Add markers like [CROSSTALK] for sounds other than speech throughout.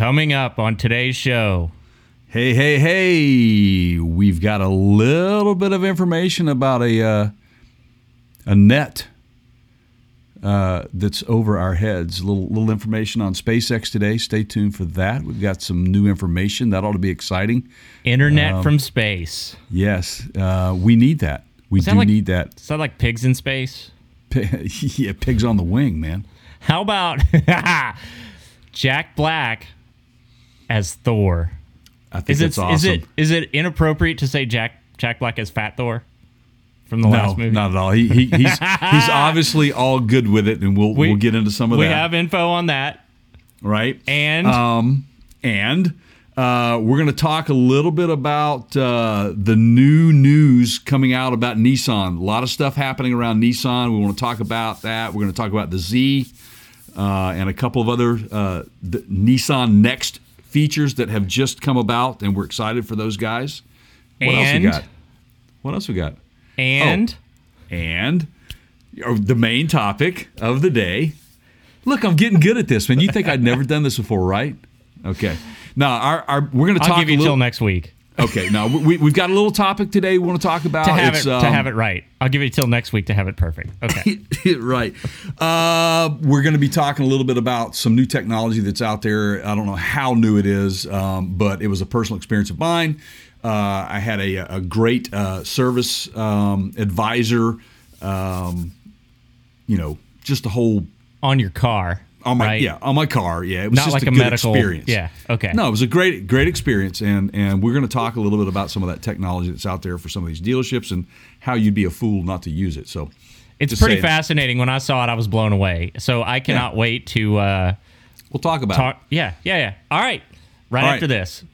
Coming up on today's show. Hey, hey, hey! We've got a little bit of information about a uh, a net uh, that's over our heads. A little little information on SpaceX today. Stay tuned for that. We've got some new information that ought to be exciting. Internet um, from space. Yes, uh, we need that. We do like, need that. Is that like pigs in space? [LAUGHS] yeah, pigs on the wing, man. How about [LAUGHS] Jack Black as Thor? I think is that's it, awesome. Is it is it inappropriate to say Jack Jack Black as Fat Thor from the no, last movie? not at all. He, he, he's [LAUGHS] he's obviously all good with it, and we'll we, will get into some of we that. We have info on that, right? And um and. Uh, we're going to talk a little bit about uh, the new news coming out about Nissan. A lot of stuff happening around Nissan. We want to talk about that. We're going to talk about the Z uh, and a couple of other uh, Nissan Next features that have just come about, and we're excited for those guys. What and, else we got? What else we got? And oh, and oh, the main topic of the day. Look, I'm getting good at this, man. You think I'd never done this before, right? Okay. Now, our, our we're going to talk. I'll give you till next week. Okay. Now we, we've got a little topic today we want to talk about. to have it um, to have it right. I'll give you till next week to have it perfect. Okay. [LAUGHS] right. Uh, we're going to be talking a little bit about some new technology that's out there. I don't know how new it is, um, but it was a personal experience of mine. Uh, I had a, a great uh, service um, advisor. Um, you know, just a whole on your car on my right? yeah on my car. Yeah it was not just like a, a medical experience. yeah okay. No it was a great great experience and and we're going to talk a little bit about some of that technology that's out there for some of these dealerships and how you'd be a fool not to use it so it's pretty saying. fascinating. When i saw it i was blown away. So i cannot yeah. wait to uh we'll talk about talk, it. Yeah yeah yeah. All right right all after this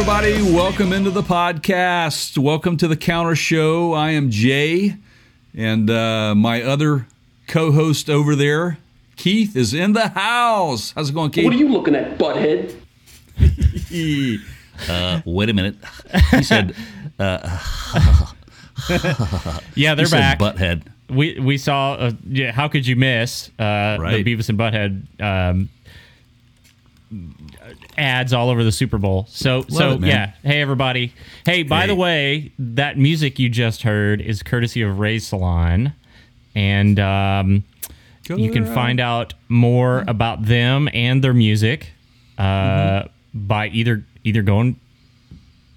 everybody. Welcome into the podcast. Welcome to the Counter Show. I am Jay, and uh, my other co host over there, Keith, is in the house. How's it going, Keith? What are you looking at, butthead? [LAUGHS] uh, wait a minute. He said, uh, [LAUGHS] Yeah, they're back. Butthead. We we saw. Uh, yeah, how could you miss uh, Right. the Beavis and Butthead um, ads all over the Super Bowl. So so it, yeah. Hey everybody. Hey, by Hey. the way, that music you just heard is courtesy of Rhasalon, and um, you can find out more about them and their music uh, Mm-hmm. by either either going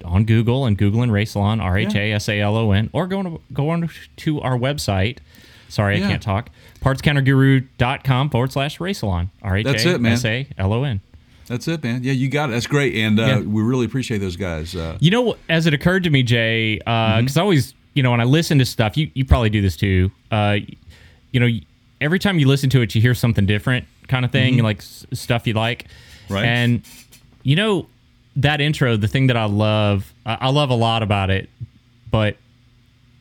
on Google and googling Rhasalon R H A S A L O N or going to go on to our website. Sorry, Yeah. I can't talk. Partscounterguru.com forward slash Rhasalon. R H That's it, A man. S A L O N. That's it, man. Yeah, you got it. That's great, and uh, Yeah. we really appreciate those guys. Uh, You know, as it occurred to me, Jay, because I always, you know, when I listen to stuff, you, you probably do this too. Uh, you know, every time you listen to it, you hear something different, kind of thing, like s- stuff you like. Right. And you know, that intro, the thing that I love, I, I love a lot about it, but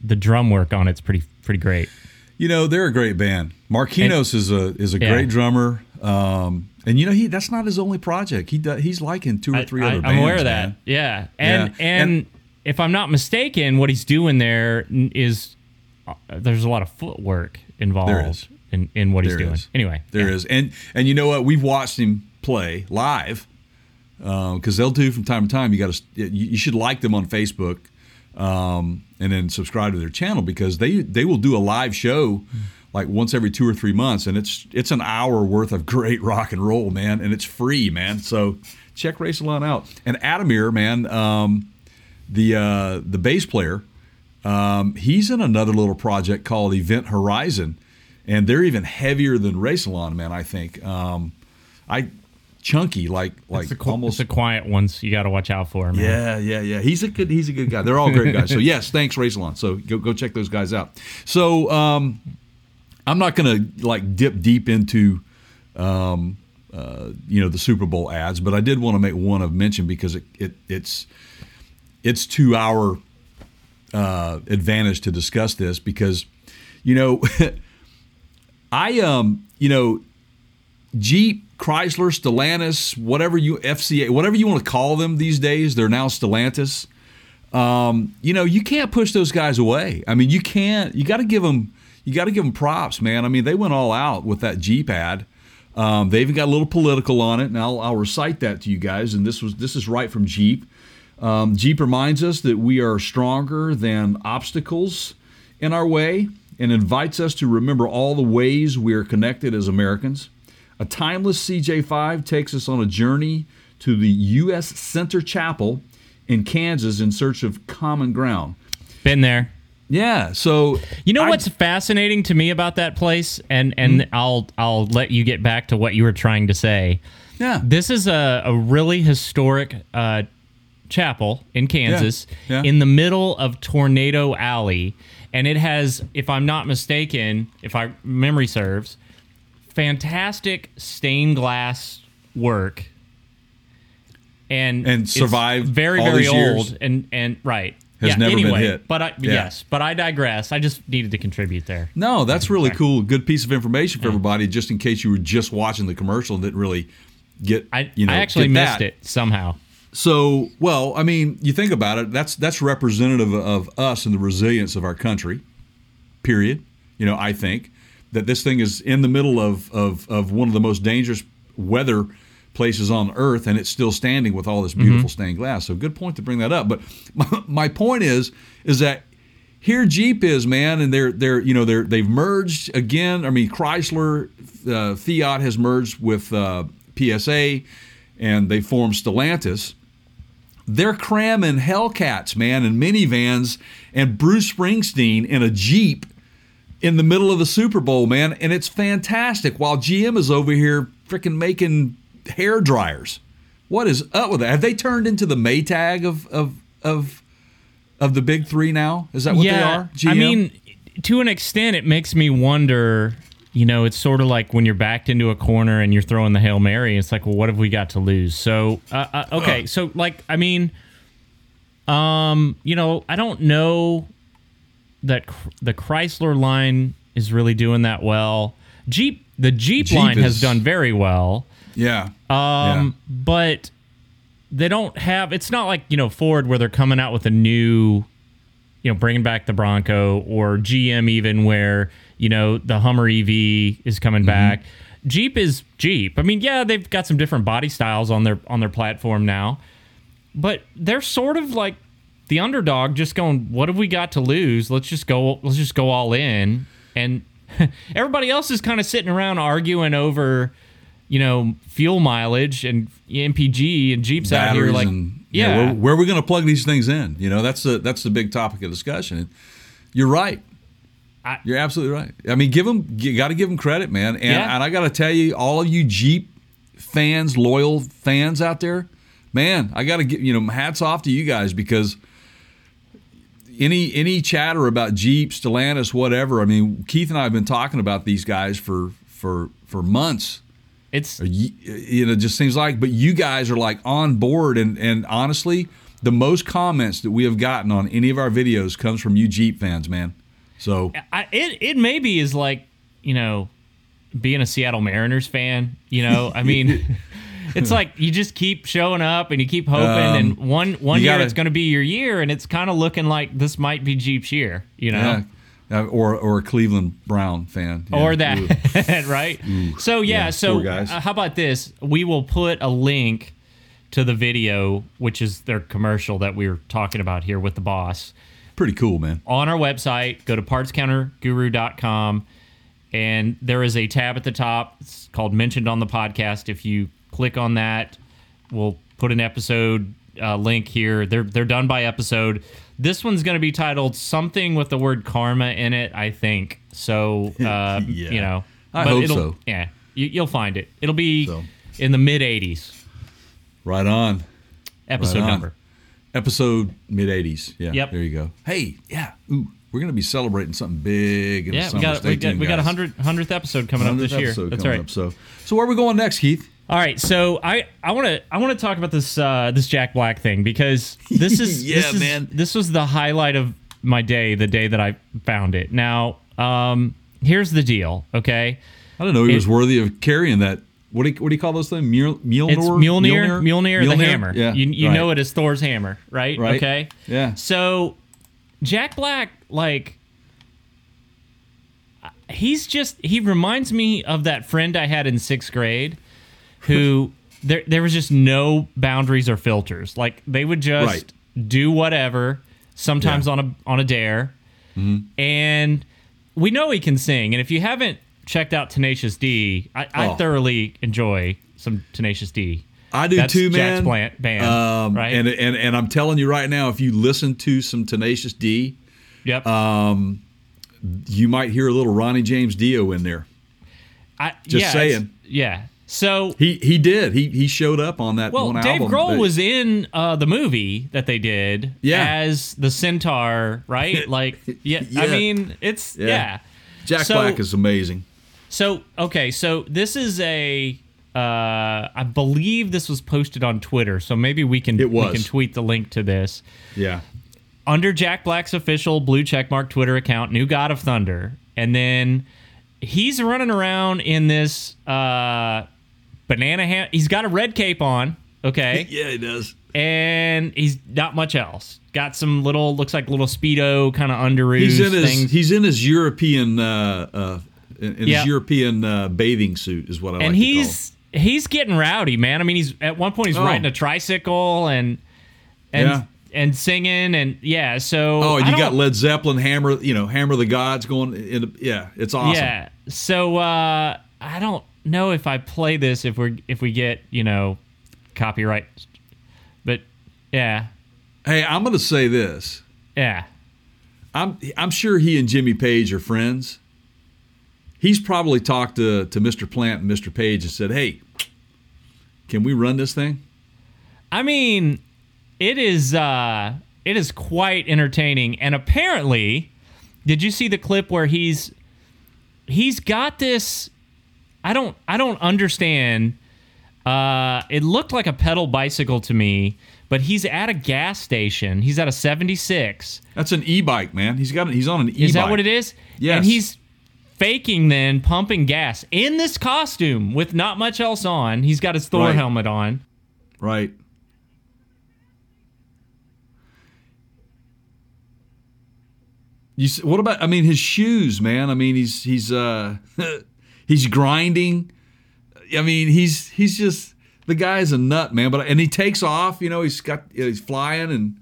the drum work on it's pretty pretty great. You know, they're a great band. Marquinos is a is a Yeah. great drummer. Um, and you know, he that's not his only project. He does, he's liking two or three I, other I'm aware of that. man. Yeah, and Yeah. and, And- if I'm not mistaken, what he's doing there is uh, there's a lot of footwork involved There is. in in what he's doing. is. Anyway, There yeah. is, and and you know what? We've watched him play live because they'll do from time to time. You got to you, you should like them on Facebook um, and then subscribe to their channel because they they will do a live show like once every two or three months, and it's it's an hour worth of great rock and roll, man, and it's free, man. So check Rhasalon out. And Adamir, man, um, the uh, the bass player, um, he's in another little project called Event Horizon, and they're even heavier than Rhasalon, man. I think. Um, I chunky like like It's the, almost the quiet ones you got to watch out for. Man. yeah, yeah, yeah. He's a good. He's a good guy. They're all great guys. So [LAUGHS] yes, thanks, Rhasalon. So go go check those guys out. So um, I'm not gonna like dip deep into um, uh, you know the Super Bowl ads, but I did want to make one of mention because it, it it's it's to our uh, advantage to discuss this because you know [LAUGHS] I um you know Jeep, Chrysler, Stellantis, whatever you FCA, whatever you want to call them these days, they're now Stellantis. Um, you know, you can't push those guys away. I mean, you can't. You got to give them. You got to give them props, man. I mean, they went all out with that Jeep ad. Um, they even got a little political on it, and I'll, I'll recite that to you guys. And this was this is right from Jeep. Um, Jeep reminds us that we are stronger than obstacles in our way, and invites us to remember all the ways we are connected as Americans. A timeless CJ5 takes us on a journey to the U.S. Center Chapel in Kansas in search of common ground. Been there. Yeah, so You know I- what's fascinating to me about that place, and and I'll I'll let you get back to what you were trying to say. Yeah. This is a, a really historic uh, chapel in Kansas, Yeah. in the middle of Tornado Alley, and it has, if I'm not mistaken, if I memory serves, fantastic stained glass work. And And survived very very old years? and and right Has yeah, never been anyway, hit. But I Yeah. yes, but I digress. I just needed to contribute there. No, that's really cool. Good piece of information for everybody, just in case you were just watching the commercial and didn't really get. I you know, I actually missed that. it somehow. So, well, I mean, you think about it. That's that's representative of us and the resilience of our country. Period. You know, I think that this thing is in the middle of of, of one of the most dangerous weather places on earth, and it's still standing with all this beautiful stained glass. So, good point to bring that up. But my, [LAUGHS] my point is, is that here Jeep is, man, and they're they're you know they're they've merged again. I mean, Chrysler, uh, Fiat has merged with uh, PSA, and they formed Stellantis they're cramming Hellcats, man, and minivans and Bruce Springsteen in a Jeep in the middle of the Super Bowl, man. And it's fantastic while GM is over here freaking making hair dryers. What is up with that? Have they turned into the Maytag of of of of the big three now? Is that what they are? I mean, to an extent, it makes me wonder. You know, it's sort of like when you're backed into a corner and you're throwing the hail mary. It's like, well, what have we got to lose? So, uh, uh, okay, so like, I mean, um, you know, I don't know that cr- the Chrysler line is really doing that well. Jeep, the Jeep, Jeep line has done very well. Yeah. Um, but they don't have. It's not like you know Ford where they're coming out with a new, you know, bringing back the Bronco or GM even where you know the Hummer EV is coming back. Jeep is Jeep. I mean, yeah, they've got some different body styles on their on their platform now, but they're sort of like the underdog, just going, "What have we got to lose? Let's just go. Let's just go all in." And [LAUGHS] everybody else is kind of sitting around arguing over, you know, fuel mileage and MPG and Jeeps out here like, and yeah, where, where are we going to plug these things in? You know, that's the that's the big topic of discussion. And you're right. I- you're absolutely right. I mean, give them you got to give them credit, man. And Yeah. and I got to tell you, all of you Jeep fans, loyal fans out there, man, I got to give you know hats off to you guys because any any chatter about Jeep, Stellantis, whatever. I mean, Keith and I have been talking about these guys for for for months it's you, you know, it just seems like, but you guys are like on board. And, and honestly, the most comments that we have gotten on any of our videos comes from you Jeep fans, man. So I, it it maybe is like you know being a Seattle Mariners fan. You know, I mean, [LAUGHS] it's like you just keep showing up and you keep hoping, um, and one one year gotta- it's going to be your year, and it's kind of looking like this might be Jeep's year. You know. yeah, or or a Cleveland Brown fan, Yeah. or that [LAUGHS] right? So yeah, Yeah, so guys. uh, how about this? We will put a link to the video which is their commercial that we were talking about here with the boss Pretty cool, man. on our website. Go to partscounterguru.com and there is a tab at the top. It's called mentioned on the podcast. If you click on that we'll put an episode uh, link here. They're they're done by episode this one's going to be titled something with the word karma in it i think so [LAUGHS] uh, Yeah. you know I hope it'll- so. yeah you, you'll find it it'll be So. in the mid 80s Right on. episode Right on. number Episode mid '80s. Yeah. Yep. There you go. Hey, yeah. Ooh, we're gonna be celebrating something big in the yeah we got we got we got a guys. hundred hundredth episode coming up 100th this year that's coming right up. So, so where are we going next, Keith? All right, so I I want to I want to talk about this uh, this Jack Black thing because this is [LAUGHS] Yeah, this is, man. This was the highlight of my day, the day that I found it. Now, um, here's the deal. Okay, I don't know. He It- was worthy of carrying that. What do you, what do you call those things? Mule, Mjolnir? it's Mjolnir, Mjolnir, the hammer. Yeah, you you right. know it as Thor's hammer, right? Right. Okay, Yeah. So Jack Black, like, he's just he reminds me of that friend I had in sixth grade, who there there was just no boundaries or filters. Like they would just Right. do whatever. Sometimes Yeah. on a on a dare, and we know he can sing. And if you haven't checked out Tenacious D, I, I Oh. thoroughly enjoy some Tenacious D. I do That's too, Jack's man. plant- band, um, right? And, and and I'm telling you right now, if you listen to some Tenacious D, Yep. you might hear a little Ronnie James Dio in there. I, just yeah, saying. Yeah. So He he did. He he showed up on that Well, one Dave. Grohl that- was in uh, the movie that they did Yeah. as the centaur, right? [LAUGHS] Like, yeah, I mean, it's yeah. Yeah. Jack So- Black is amazing. So okay, so this is a, uh, I believe this was posted on Twitter, so maybe we can It we can tweet the link to this Yeah. under Jack Black's official blue checkmark Twitter account, New God of Thunder, and then he's running around in this uh, banana ham. He's got a red cape on. Okay. [LAUGHS] Yeah, he does. and he's not much else. Got some little, looks like little speedo kind of underoos He's in his things, he's in his European uh, uh, in in Yeah. his European uh, bathing suit is what I like and to call it. he's he's getting rowdy, man. I mean, he's at one point he's Oh. riding a tricycle and and Yeah. and singing and yeah. So Oh, you got Led Zeppelin, Hammer, you know, Hammer the Gods going. In, yeah, it's awesome. yeah. So uh, I don't know if I play this if we're if we get you know copyright, but yeah, Hey, I'm going to say this. yeah. I'm I'm sure he and Jimmy Page are friends. He's probably talked to to Mr. Plant and Mr. Page and said, "Hey, can we run this thing?" I mean, it is uh it is quite entertaining and apparently did you see the clip where he's he's got this I don't I don't understand uh it looked like a pedal bicycle to me, but he's at a gas station. He's at a 76. That's an e-bike, man. He's got he's on an e-bike. Is that what it is? Yes. And he's faking then pumping gas in this costume with not much else on. He's got his Thor Right. helmet on. Right. You what about I mean his shoes, man? I mean he's he's uh [LAUGHS] he's grinding. I mean he's he's just the guy's a nut, man. But and he takes off, you know, he's got he's flying and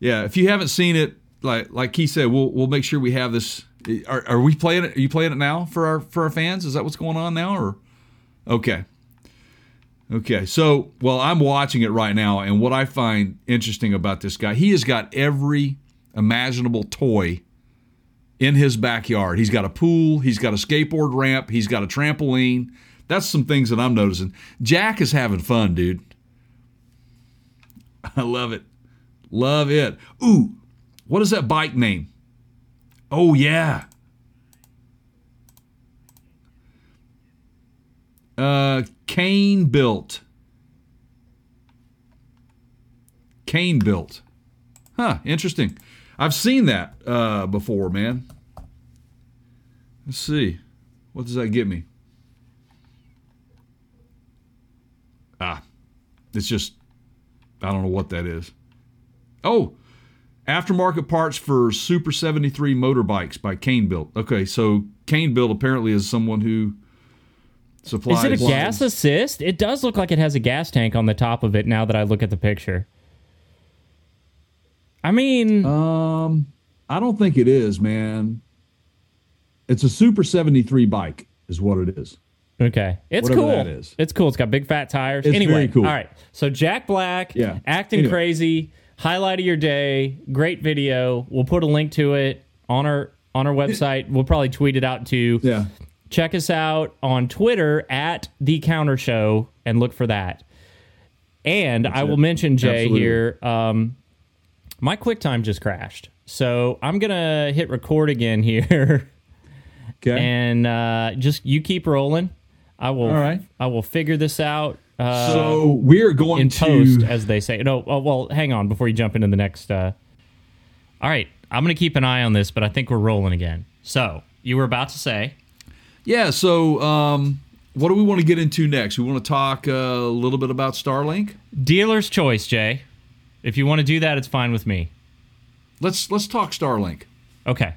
yeah, if you haven't seen it like like he said, we'll we'll make sure we have this are, are we playing it? Are you playing it now for our for our fans? Is that what's going on now or Okay. Okay, so well, I'm watching it right now, and what I find interesting about this guy, he has got every imaginable toy in his backyard. He's got a pool, he's got a skateboard ramp, he's got a trampoline. That's some things that I'm noticing. Jack is having fun, dude. [LAUGHS] I love it. Love it. Ooh, what is that bike name? Oh, yeah. Uh, Kane built. Kane built. Huh, interesting. I've seen that uh, before, man. Let's see. What does that get me? Ah, it's just, I don't know what that is. Oh, aftermarket parts for Super 73 motorbikes by Kane Built. Okay, so Kane Built apparently is someone who supplies. Is it a gas assist? It does look like it has a gas tank on the top of it now that I look at the picture. I mean, Um, I don't think it is, man. It's a Super 73 bike, is what it is. okay. It's whatever cool. that is. It's cool. It's got big fat tires. It's anyway, very cool. all right. So Jack Black, Yeah. acting Anyway. crazy, highlight of your day, great video. We'll put a link to it on our on our website. [LAUGHS] We'll probably tweet it out too. Yeah. check us out on Twitter at the Counter Show and look for that. And I will it. mention Jay Absolutely. here. Um, my QuickTime just crashed, so I'm gonna hit record again here, [LAUGHS] Okay. and uh, just you keep rolling. I will. All right. I will figure this out. Uh, so we're going in to post, as they say. No, oh, well, hang on before you jump into the next. Uh... All right, I'm going to keep an eye on this, but I think we're rolling again. So you were about to say, Yeah. So, um, what do we want to get into next? We want to talk uh, a little bit about Starlink. dealer's choice, Jay. If you want to do that, it's fine with me. Let's let's talk Starlink. Okay.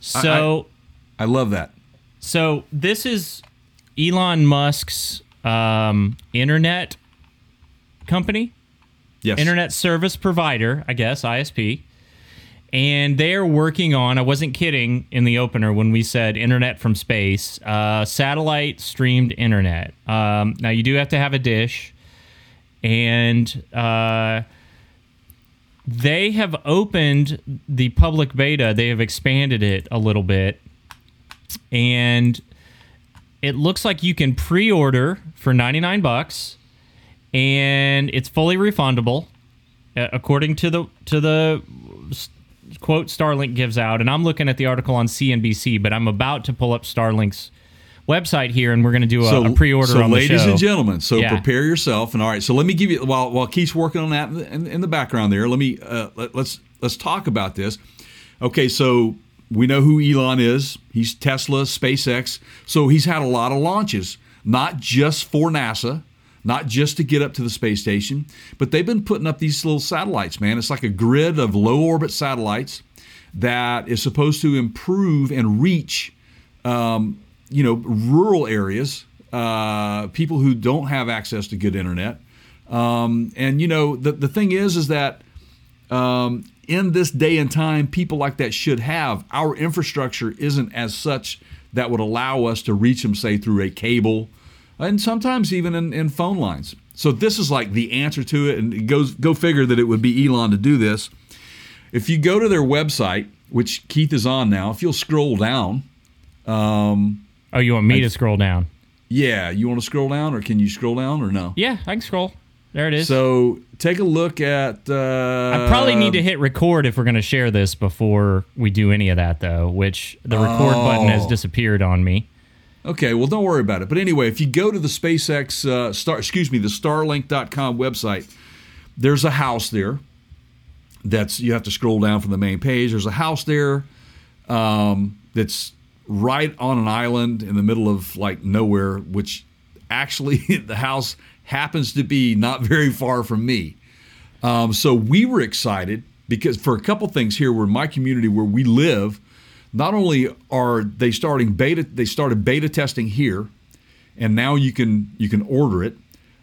So, I love that. so this is Elon Musk's um, internet company. Yes. internet service provider, I guess, ISP. And they're working on, I wasn't kidding in the opener when we said internet from space, uh, satellite streamed internet. Um, now, you do have to have a dish. And uh, they have opened the public beta, they have expanded it a little bit. And it looks like you can pre order for 99 bucks and it's fully refundable uh, according to the to the quote Starlink gives out and I'm looking at the article on CNBC but I'm about to pull up Starlink's website here and we're going to do a, a pre-order so ladies and gentlemen, so Yeah. prepare yourself. And all right, so let me give you while while Keith's working on that in, in the background there. Let me uh, let, let's let's talk about this. Okay, so we know who Elon is. He's Tesla, SpaceX. So he's had a lot of launches, not just for NASA, not just to get up to the space station, but they've been putting up these little satellites, man. It's like a grid of low orbit satellites that is supposed to improve and reach um, you know, rural areas, uh, people who don't have access to good internet. Um, and you know, the the thing is, is that um, in this day and time, people like that should have. Our infrastructure isn't as such that would allow us to reach them, say, through a cable, and sometimes even in, in phone lines. So this is like the answer to it, and it goes go figure that it would be Elon to do this. If you go to their website, which Keith is on now, if you'll scroll down, Oh, you want me to scroll down? Yeah, you want to scroll down, or can you scroll down, or no? Yeah, I can scroll. There it is. So take a look at. Uh, I probably need to hit record if we're going to share this before we do any of that, though. Which the record button has Oh. disappeared on me. Okay, well, don't worry about it. But anyway, if you go to the SpaceX, uh, star, excuse me, the Starlink.com website, there's a house there. That's you have to scroll down from the main page. There's a house there um, that's right on an island in the middle of like nowhere, which actually [LAUGHS] the house happens to be not very far from me. Um, so we were excited because for a couple things here, where my community where we live, not only are they starting beta, they started beta testing here, and now you can you can order it.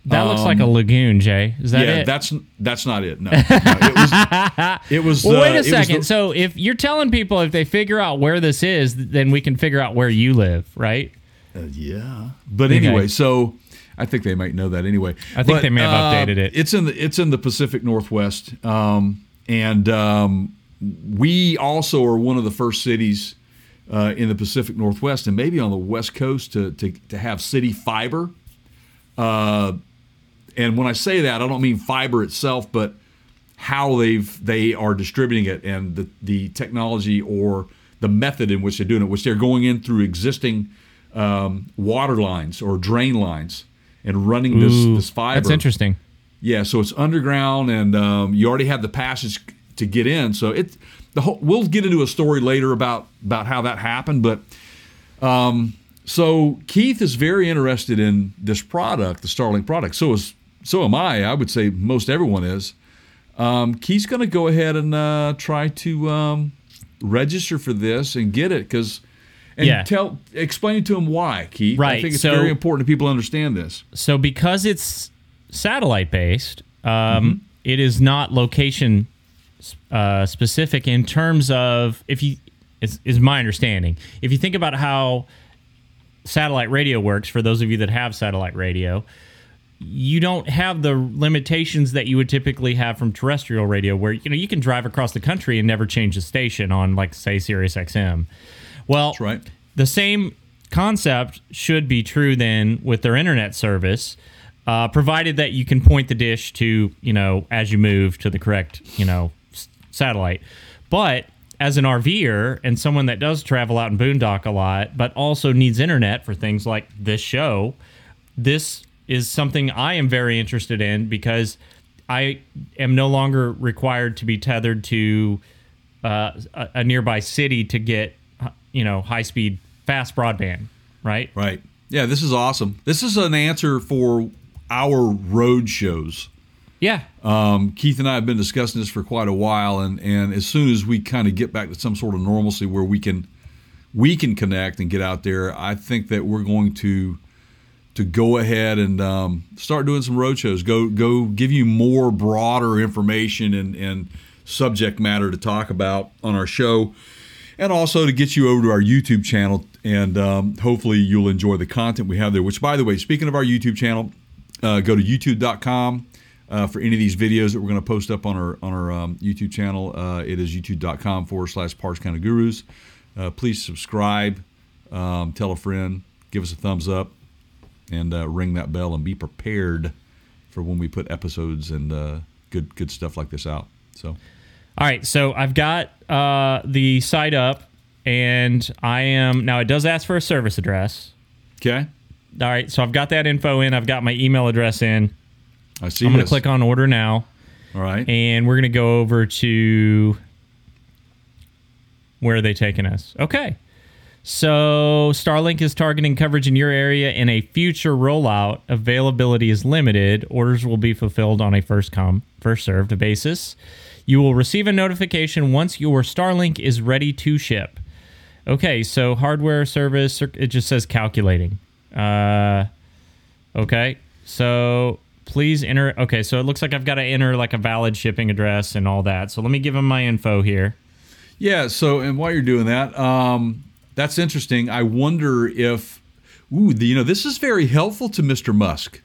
That looks like a lagoon, Jay. Is that Um, yeah, it? that's that's not it. No, [LAUGHS] No, it was. It was. well, uh, wait a second. the- so if you're telling people if they figure out where this is, then we can figure out where you live, right? Uh, yeah. But anyway, so I think they might know that anyway. I think But, they may have uh, updated it. It's in the it's in the Pacific Northwest, um, and um, we also are one of the first cities uh, in the Pacific Northwest and maybe on the West Coast to to, to have city fiber. Uh, and when I say that, I don't mean fiber itself, but how they've they are distributing it and the the technology or the method in which they're doing it, which they're going in through existing um, water lines or drain lines and running this Ooh, this fiber. That's interesting. Yeah, so it's underground, and um, you already have the passage to get in. So it the whole. We'll get into a story later about about how that happened, but um, so Keith is very interested in this product, the Starlink product. So is so am I. I would say most everyone is. Um, Keith's going to go ahead and uh, try to um, register for this and get it because. And Yeah. tell, explain to him why, Keith. I Right, think it's so- very important that people understand this. So because it's satellite based, um, Mm-hmm. it is not location uh, specific in terms of if you is, is my understanding. If you think about how satellite radio works, for those of you that have satellite radio, you don't have the limitations that you would typically have from terrestrial radio, where you know you can drive across the country and never change the station on, like say, Sirius XM. Well, That's right. the same concept should be true then with their internet service, uh, provided that you can point the dish to you know as you move to the correct you know s- satellite. But as an RVer and someone that does travel out and boondock a lot, but also needs internet for things like this show, this is something I am very interested in because I am no longer required to be tethered to uh, a, a nearby city to get, you know, high speed, fast broadband, right? Right. Yeah, this is awesome. This is an answer for our road shows. Yeah. Um, Keith and I have been discussing this for quite a while, and, and as soon as we kind of get back to some sort of normalcy where we can we can connect and get out there, I think that we're going to to go ahead and um, start doing some road shows. Go go give you more broader information and, and subject matter to talk about on our show, and also to get you over to our YouTube channel. And um, hopefully you'll enjoy the content we have there. Which, by the way, speaking of our YouTube channel, uh, go to youtube.com uh, for any of these videos that we're going to post up on our on our um, YouTube channel. Uh, it is youtube.com forward slash Parts Counter Gurus. Uh, please subscribe, um, tell a friend, give us a thumbs up, and uh, ring that bell and be prepared for when we put episodes and uh, good good stuff like this out. So, all right. So I've got uh, the site up, and I am now. It does ask for a service address. okay, All right. So I've got that info in. I've got my email address in. I see. I'm going to click on order now. All right. and we're going to go over to where are they taking us? Okay. So Starlink is targeting coverage in your area in a future rollout. Availability is limited. Orders will be fulfilled on a first come, first served basis. You will receive a notification once your Starlink is ready to ship. Okay, so hardware service, it just says calculating. Uh, okay, so please enter. Okay, so it looks like I've got to enter like a valid shipping address and all that. So let me give them my info here. Yeah. So, and while you're doing that, um, that's interesting. I wonder if, ooh, the, you know, this is very helpful to Mr. Musk.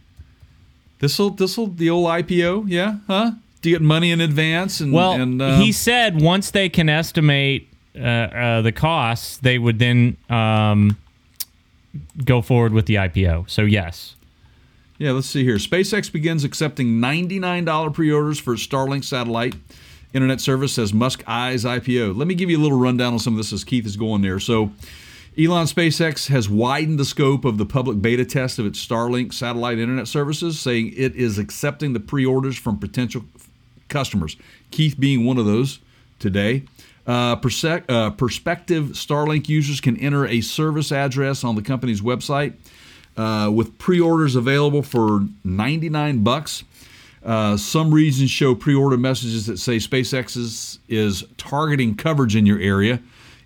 This'll, this'll, the old IPO, yeah, huh? Do you get money in advance? And Well, and, um, he said once they can estimate uh, uh, the costs, they would then um, go forward with the IPO. So yes. Yeah, let's see here. SpaceX begins accepting $99 pre-orders for a Starlink satellite internet service says Musk eyes IPO. Let me give you a little rundown on some of this as Keith is going there. So, Elon SpaceX has widened the scope of the public beta test of its Starlink satellite internet services, saying it is accepting the pre-orders from potential customers. Keith being one of those today. Uh, perse- uh, prospective Starlink users can enter a service address on the company's website uh, with pre-orders available for 99 bucks. Uh, some regions show pre-order messages that say SpaceX is, is targeting coverage in your area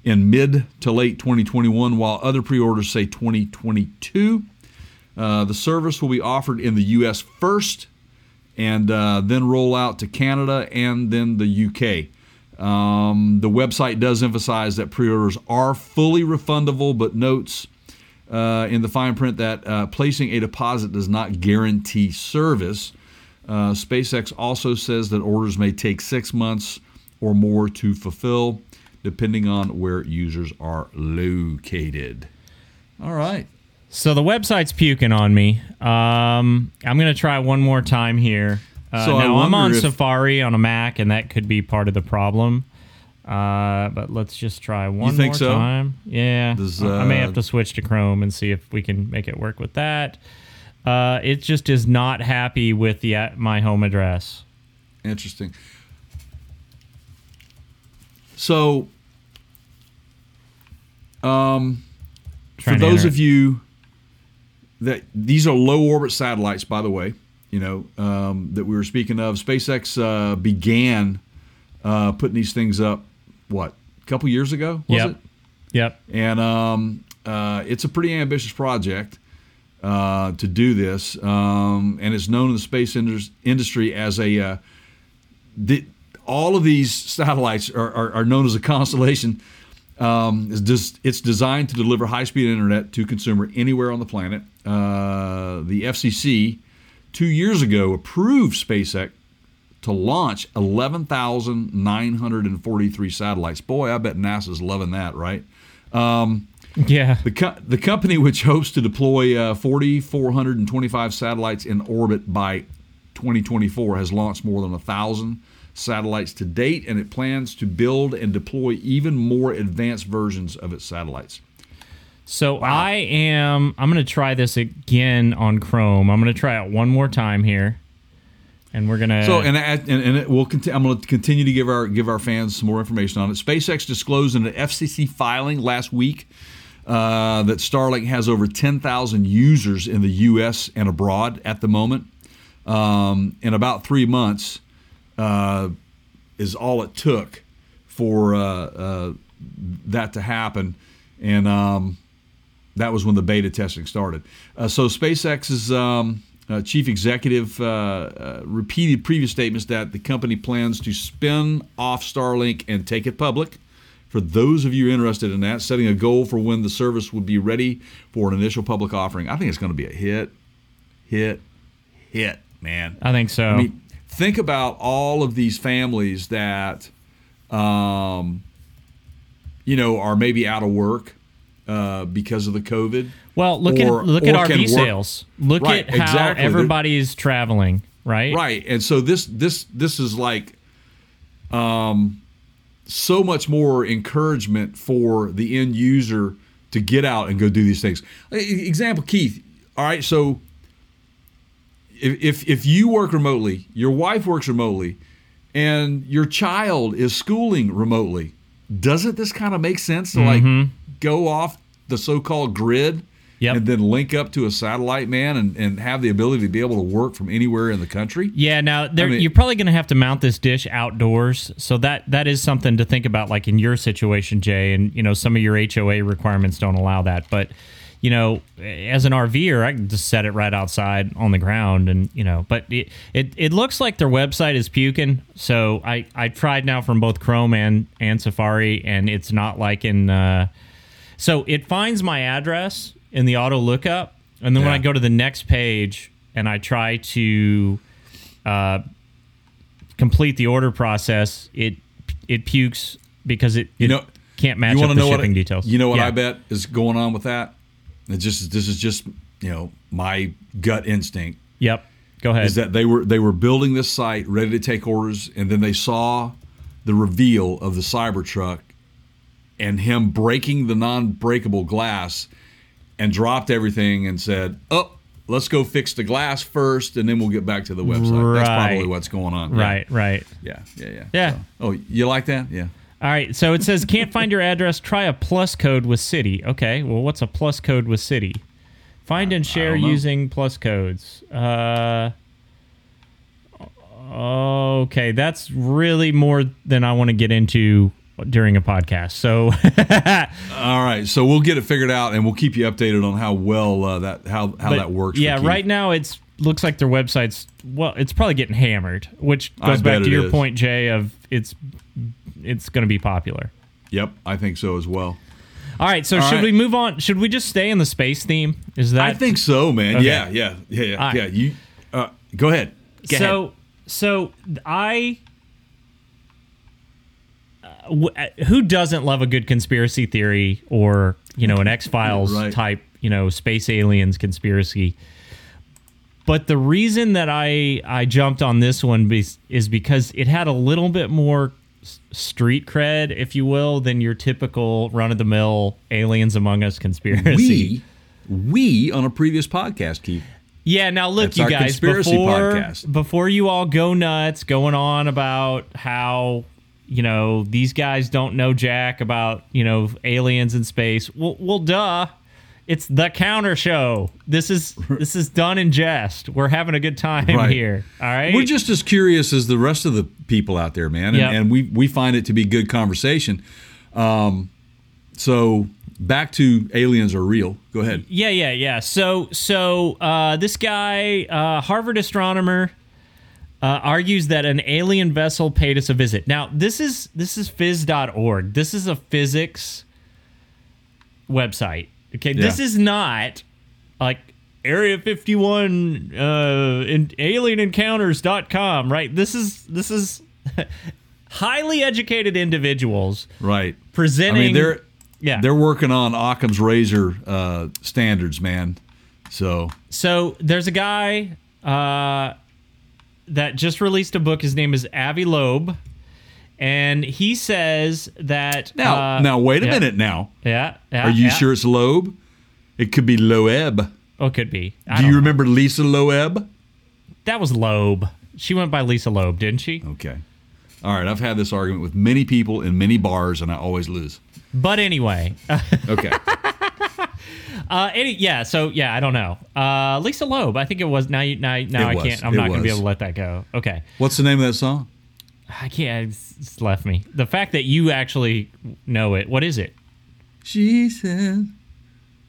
in mid to late 2021, while other pre-orders say 2022. Uh, the service will be offered in the U.S. first, and uh, then roll out to Canada and then the U.K. Um, the website does emphasize that pre-orders are fully refundable, but notes uh, in the fine print that uh, placing a deposit does not guarantee service. Uh, SpaceX also says that orders may take six months or more to fulfill, depending on where users are located. All right. So the website's puking on me. Um, I'm going to try one more time here. Uh, So now I'm on if- Safari on a Mac, and that could be part of the problem. Uh, but let's just try one more so? time. Yeah, Does, I I may uh, have to switch to Chrome and see if we can make it work with that. Uh, it just is not happy with the uh, my home address. Interesting. So, um, for those of you that these are low orbit satellites, by the way, you know um, that we were speaking of. SpaceX uh, began uh, putting these things up. What a couple years ago was Yep. it? Yep. and um, uh, it's a pretty ambitious project uh, to do this, um, and it's known in the space indus- industry as a. Uh, the, all of these satellites are, are, are known as a constellation. Um, it's, des- it's designed to deliver high-speed internet to consumer anywhere on the planet. Uh, the FCC two years ago approved SpaceX to launch 11,943 satellites. Boy, I bet NASA's loving that, right? Yeah. The, co- the company, which hopes to deploy uh, 4,425 satellites in orbit by 2024, has launched more than 1,000 satellites to date, and it plans to build and deploy even more advanced versions of its satellites. So I am. I'm going to try this again on Chrome. I'm going to try it one more time here, and we're gonna. So and and, and it will conti- I'm going to continue to give our give our fans some more information on it. SpaceX disclosed in an FCC filing last week uh, that Starlink has over 10,000 users in the U.S. and abroad at the moment. Um, in about three months, uh, is all it took for uh, uh that to happen, and um, that was when the beta testing started. So SpaceX's um, uh, chief executive uh, uh, repeated previous statements that the company plans to spin off Starlink and take it public. For those of you interested in that, setting a goal for when the service would be ready for an initial public offering. I think it's going to be a hit, hit, hit, man. I think so. I mean, think about all of these families that, um, you know, are maybe out of work uh, because of the COVID. Well, look or- at look at RV sales. Look Right, at how exactly. everybody is traveling. Right. Right, and so this this this is like, um, so much more encouragement for the end user to get out and go do these things. Example, Keith. All right, so if if, if you work remotely, your wife works remotely, and your child is schooling remotely, doesn't this kind of make sense to like mm-hmm. go off the so-called grid? Yep. And then link up to a satellite man and, and have the ability to be able to work from anywhere in the country. Yeah, now there, I mean- you're probably going to have to mount this dish outdoors, so that that is something to think about, like in your situation, Jay. And you know, some of your HOA requirements don't allow that, but you know, as an RVer, I can just set it right outside on the ground, and you know. But it it, it looks like their website is puking. So I I tried now from both Chrome and and Safari, and it's not like in. Uh, so it finds my address in the auto lookup, and then when I go to the next page and I try to uh, complete the order process, it it pukes because it, it You know, can't match you up the know shipping what, details. You know what Yeah. I bet is going on with that? It just this is just you know my gut instinct Yep. Go ahead. is that they were they were building this site ready to take orders, and then they saw the reveal of the Cybertruck and him breaking the non-breakable glass and dropped everything and said, "Oh, let's go fix the glass first, and then we'll get back to the website." That's probably what's going on. Yeah. right, right. Yeah. Yeah. Yeah. Yeah. So- oh, you like that? Yeah. All right. So it says can't find your address. Try a plus code with city. Okay. Well, what's a plus code with city? Find and share using plus codes. Uh, okay, that's really more than I want to get into during a podcast. So [LAUGHS] All right, so we'll get it figured out, and we'll keep you updated on how well uh, that how how But, that works. Yeah, right now it's looks like their website's well, it's probably getting hammered, which I goes back to your is. point, Jay, of it's it's going to be popular. Yep, I think so as well. All right, so All should right. we move on? Should we just stay in the space theme? Is that I think so, man. Okay. Yeah, yeah, yeah, yeah. Right. yeah. You uh, go ahead. Go so ahead. so I Uh, who doesn't love a good conspiracy theory or you know an [LAUGHS] X Files Right. type you know space aliens conspiracy. But the reason that I I jumped on this one be, is because it had a little bit more street cred, if you will, than your typical run of the mill aliens among us conspiracy. we we on a previous podcast, Keith. Yeah, now look, That's you guys, before podcast. before you all go nuts, going on about how you know these guys don't know jack about you know aliens in space. Well, well, duh. It's the counter show. This is this is done in jest. We're having a good time Right. here. All right. We're just as curious as the rest of the people out there, man, and, Yep. and we we find it to be good conversation. Um, so back to aliens are real. Go ahead. Yeah, yeah, yeah. So, so uh, this guy, uh, Harvard astronomer, uh, argues that an alien vessel paid us a visit. Now, this is this is phys.org. This is a physics website. Okay, this is not like Area 51 uh in alienencounters.com, right? This is this is [LAUGHS] highly educated individuals Right. Presenting I mean, they're yeah. they're working on Occam's razor uh, standards, man. So So there's a guy. Uh, that just released a book. His name is Avi Loeb, and he says that Now, uh, now wait a yeah, minute. Now, Yeah, yeah, are you yeah. sure it's Loeb? It could be Loeb. Oh, it could be. I Do you know. remember Lisa Loeb? That was Loeb. She went by Lisa Loeb, didn't she? Okay. All right. I've had this argument with many people in many bars, and I always lose. But anyway, Okay. [LAUGHS] uh, any, yeah. So yeah, I don't know. Uh, Lisa Loeb. I think it was. Now, you, now, now It I was. can't. I'm It not going to be was. able to let that go. Okay. What's the name of that song? I can't. It's, it's left me. The fact that you actually know it. What is it? She said,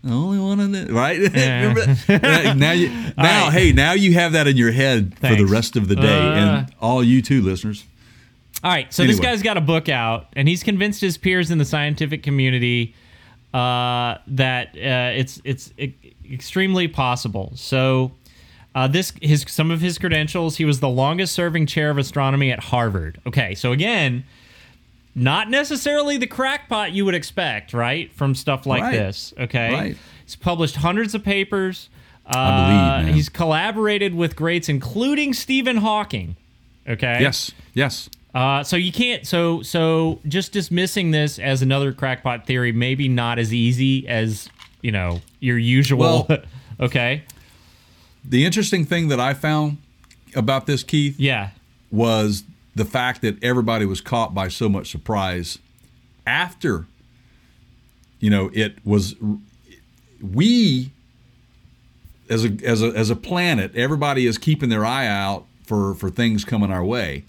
"The only one in it." Right? [LAUGHS] Yeah. Remember that? [LAUGHS] now, you, now, right. hey, now you have that in your head for the Thanks. rest of the day, Uh. and all you too, listeners. All right, so this Anyway. guy's got a book out, and he's convinced his peers in the scientific community uh, that uh, it's it's extremely possible. So, uh, this his some of his credentials. He was the longest serving chair of astronomy at Harvard. Okay, so again, not necessarily the crackpot you would expect, right, from stuff like Right. this. Okay, Right. he's published hundreds of papers. Uh, believe, man. He's collaborated with greats, including Stephen Hawking. Okay. Yes, yes. Uh, so you can't. So so just dismissing this as another crackpot theory, maybe not as easy as you know your usual. Well- [LAUGHS] okay. The interesting thing that I found about this, Keith, Yeah. was the fact that everybody was caught by so much surprise after you know it was we as a as a as a planet everybody is keeping their eye out for for things coming our way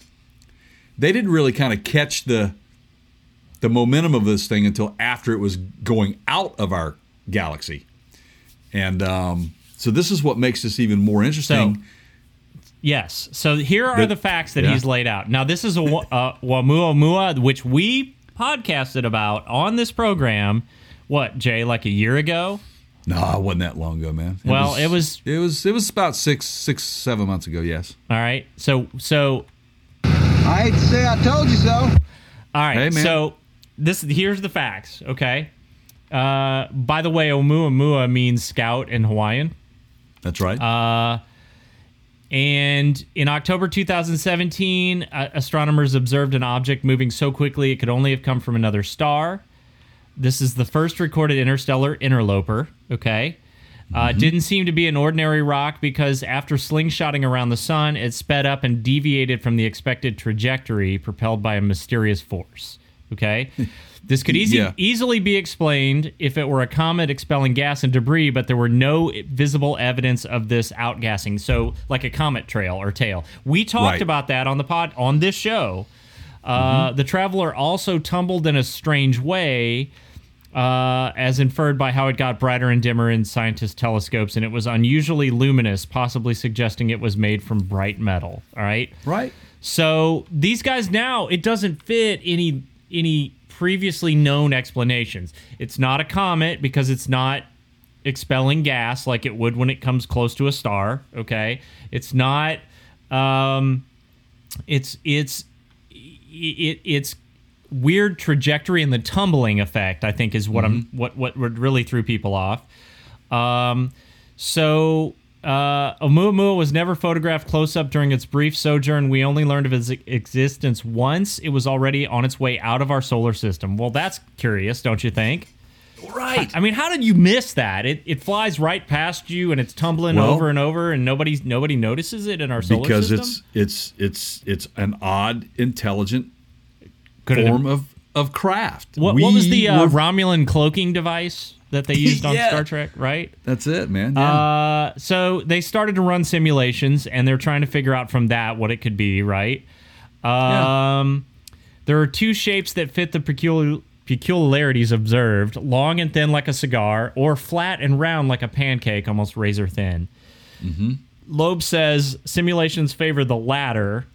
they didn't really kind of catch the the momentum of this thing until after it was going out of our galaxy and um so this is what makes this even more interesting Yes. So here are The- the facts that yeah. he's laid out. Now this is a uh, Oumuamua, which we podcasted about on this program. What Jay? Like a year ago? No, it wasn't that long ago, man. Well, it was- It was. It was about six, six, seven months ago. Yes. All right. So so I hate to say I told you so. All right. Hey, man. So this here's the facts. Okay. Uh, by the way, Oumuamua means scout in Hawaiian. That's right. Uh, And in October 2017, uh, astronomers observed an object moving so quickly it could only have come from another star. This is the first recorded interstellar interloper. Okay. Uh, it didn't seem to be an ordinary rock because after slingshotting around the sun, it sped up and deviated from the expected trajectory, propelled by a mysterious force. Okay. [LAUGHS] This could easy, Yeah. easily be explained if it were a comet expelling gas and debris, but there were no visible evidence of this outgassing. So, like a comet trail or tail. We talked Right. about that on the pod on this show. Uh, The traveler also tumbled in a strange way, uh, as inferred by how it got brighter and dimmer in scientists' telescopes, and it was unusually luminous, possibly suggesting it was made from bright metal. All right. right. So these guys now it doesn't fit any any previously known explanations. It's not a comet because it's not expelling gas like it would when it comes close to a star. Okay, it's not. Um, it's it's it, it's weird trajectory and the tumbling effect. I think is what I'm what what what really threw people off. Um, so uh, Oumuamua was never photographed close up during its brief sojourn. We only learned of its existence once it was already on its way out of our solar system. Well, that's curious, don't you think? Right. I mean, how did you miss that? It, it flies right past you and it's tumbling Well- over and over, and nobody nobody notices it in our solar Because system. Because it's it's it's it's an odd, intelligent Could form of of craft. what, what was the uh, were- Romulan cloaking device that they [LAUGHS] used on Yeah. Star Trek? Right. That's it, man. Yeah. Uh, so they started to run simulations, and they're trying to figure out from that what it could be, right? Yeah. Um, There are two shapes that fit the peculiar peculiarities observed: long and thin, like a cigar, or flat and round, like a pancake, almost razor thin. Loeb says simulations favor the latter.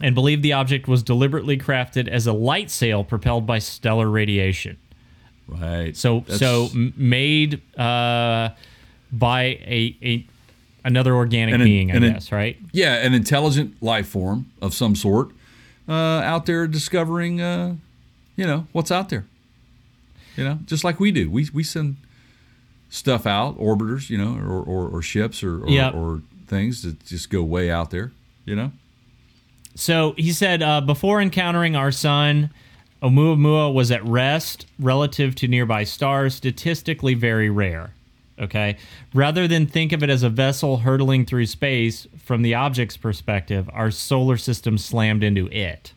And believe the object was deliberately crafted as a light sail propelled by stellar radiation. right. So That's- so made uh, by a, a another organic an- being, I and an- guess, right? yeah, an intelligent life form of some sort uh, out there discovering, uh, you know, what's out there. You know, just like we do. We we send stuff out, orbiters, you know, or or, or ships or or, Yep. or things that just go way out there. You know. So he said, uh, before encountering our sun, Oumuamua was at rest relative to nearby stars, statistically very rare. Okay. Rather than think of it as a vessel hurtling through space, from the object's perspective, our solar system slammed into it.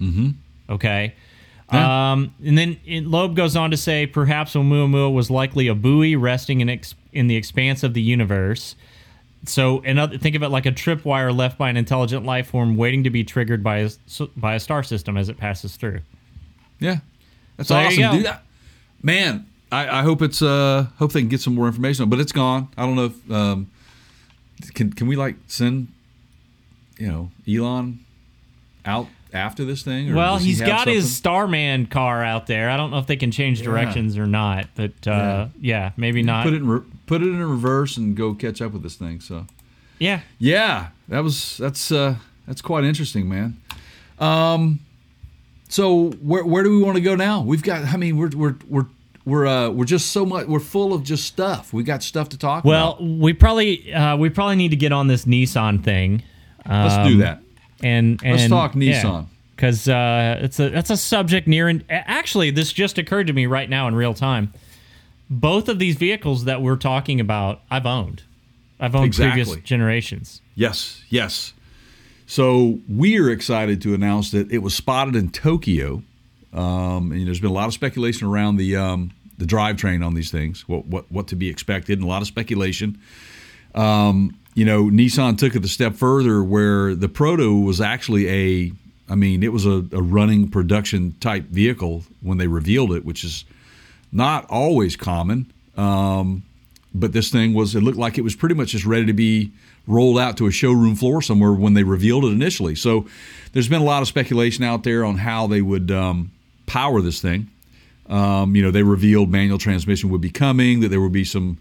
Mm-hmm. Okay. Um, and then Loeb goes on to say perhaps Oumuamua was likely a buoy resting in, ex- in the expanse of the universe. So, another, think of it like a tripwire left by an intelligent life form waiting to be triggered by a, s- by a star system as it passes through. Yeah, that's So awesome, go. dude. Man, I, I hope it's uh hope they can get some more information, on but it's gone. I don't know if um can can we like send you know Elon out after this thing? Or Well, does he he's have got his? Starman car out there. I don't know if they can change directions or not, but uh, yeah. maybe not. put it in re- put it in reverse and go catch up with this thing. So yeah. yeah, that was that's uh that's quite interesting, man. Um, so where where do we want to go now? We've got. I mean, we're we're we're we're uh we're just so much. We're full of just stuff. We got stuff to talk Well, about. we probably uh, we probably need to get on this Nissan thing. Let's do um, that. And, and Let's talk Nissan. because uh, it's a that's a subject near and actually this just occurred to me right now in real time. Both of these vehicles that we're talking about, I've owned. I've owned Exactly. previous generations. Yes, yes. So we're excited to announce that it was spotted in Tokyo. Um, and there's been a lot of speculation around the um, the drivetrain on these things, what what what to be expected, and a lot of speculation. Um, you know, Nissan took it a step further, where the Proto was actually a, I mean, it was a, a running production type vehicle when they revealed it, which is not always common. Um, but this thing was it looked like it was pretty much just ready to be rolled out to a showroom floor somewhere when they revealed it initially. So there's been a lot of speculation out there on how they would um, power this thing. Um, you know they revealed manual transmission would be coming that there would be some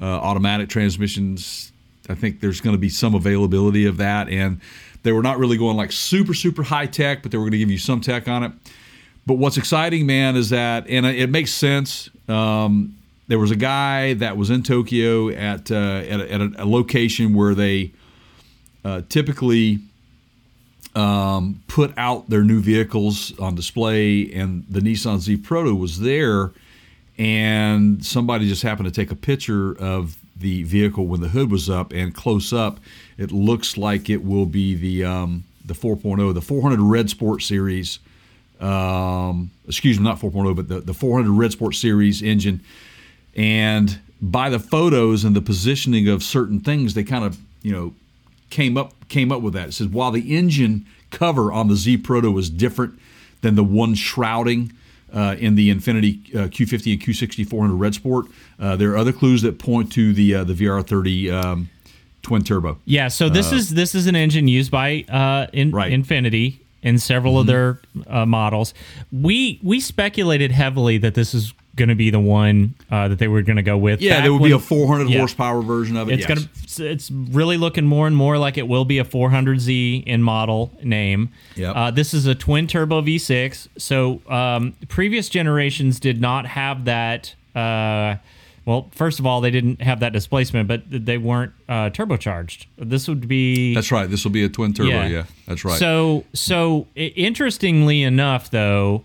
uh, automatic transmissions. I think there's going to be some availability of that and they were not really going like super super high tech but they were going to give you some tech on it but what's exciting, man, is that, and it makes sense. Um, there was a guy that was in Tokyo at uh, at, a, at a, location where they uh, typically um, put out their new vehicles on display, and the Nissan Z Proto was there, and somebody just happened to take a picture of the vehicle when the hood was up, and close up, it looks like it will be the um, the 4.0, the 400 Red Sport Series um, excuse me, not 4.0, but the, the 400 Red Sport Series engine. And by the photos and the positioning of certain things, they kind of, you know, came up came up with that. It says while the engine cover on the Z Proto was different than the one shrouding uh, in the Infiniti uh, Q50 and Q60 400 Red Sport, uh, there are other clues that point to the uh, the VR30 um, twin turbo. Yeah, so this is this is an engine used by uh, in, Right. Infiniti in several of their uh, models. We we speculated heavily that this is going to be the one uh, that they were going to go with. Yeah, there would when- be a 400 yeah. horsepower version of it. It's yes. gonna. It's really looking more and more like it will be a 400Z in model name. Yep. Uh, this is a twin turbo V6. So um, previous generations did not have that. Well, first of all, they didn't have that displacement, but they weren't uh, turbocharged. This would be. That's right. This will be a twin turbo. Yeah, that's right. So, so interestingly enough, though,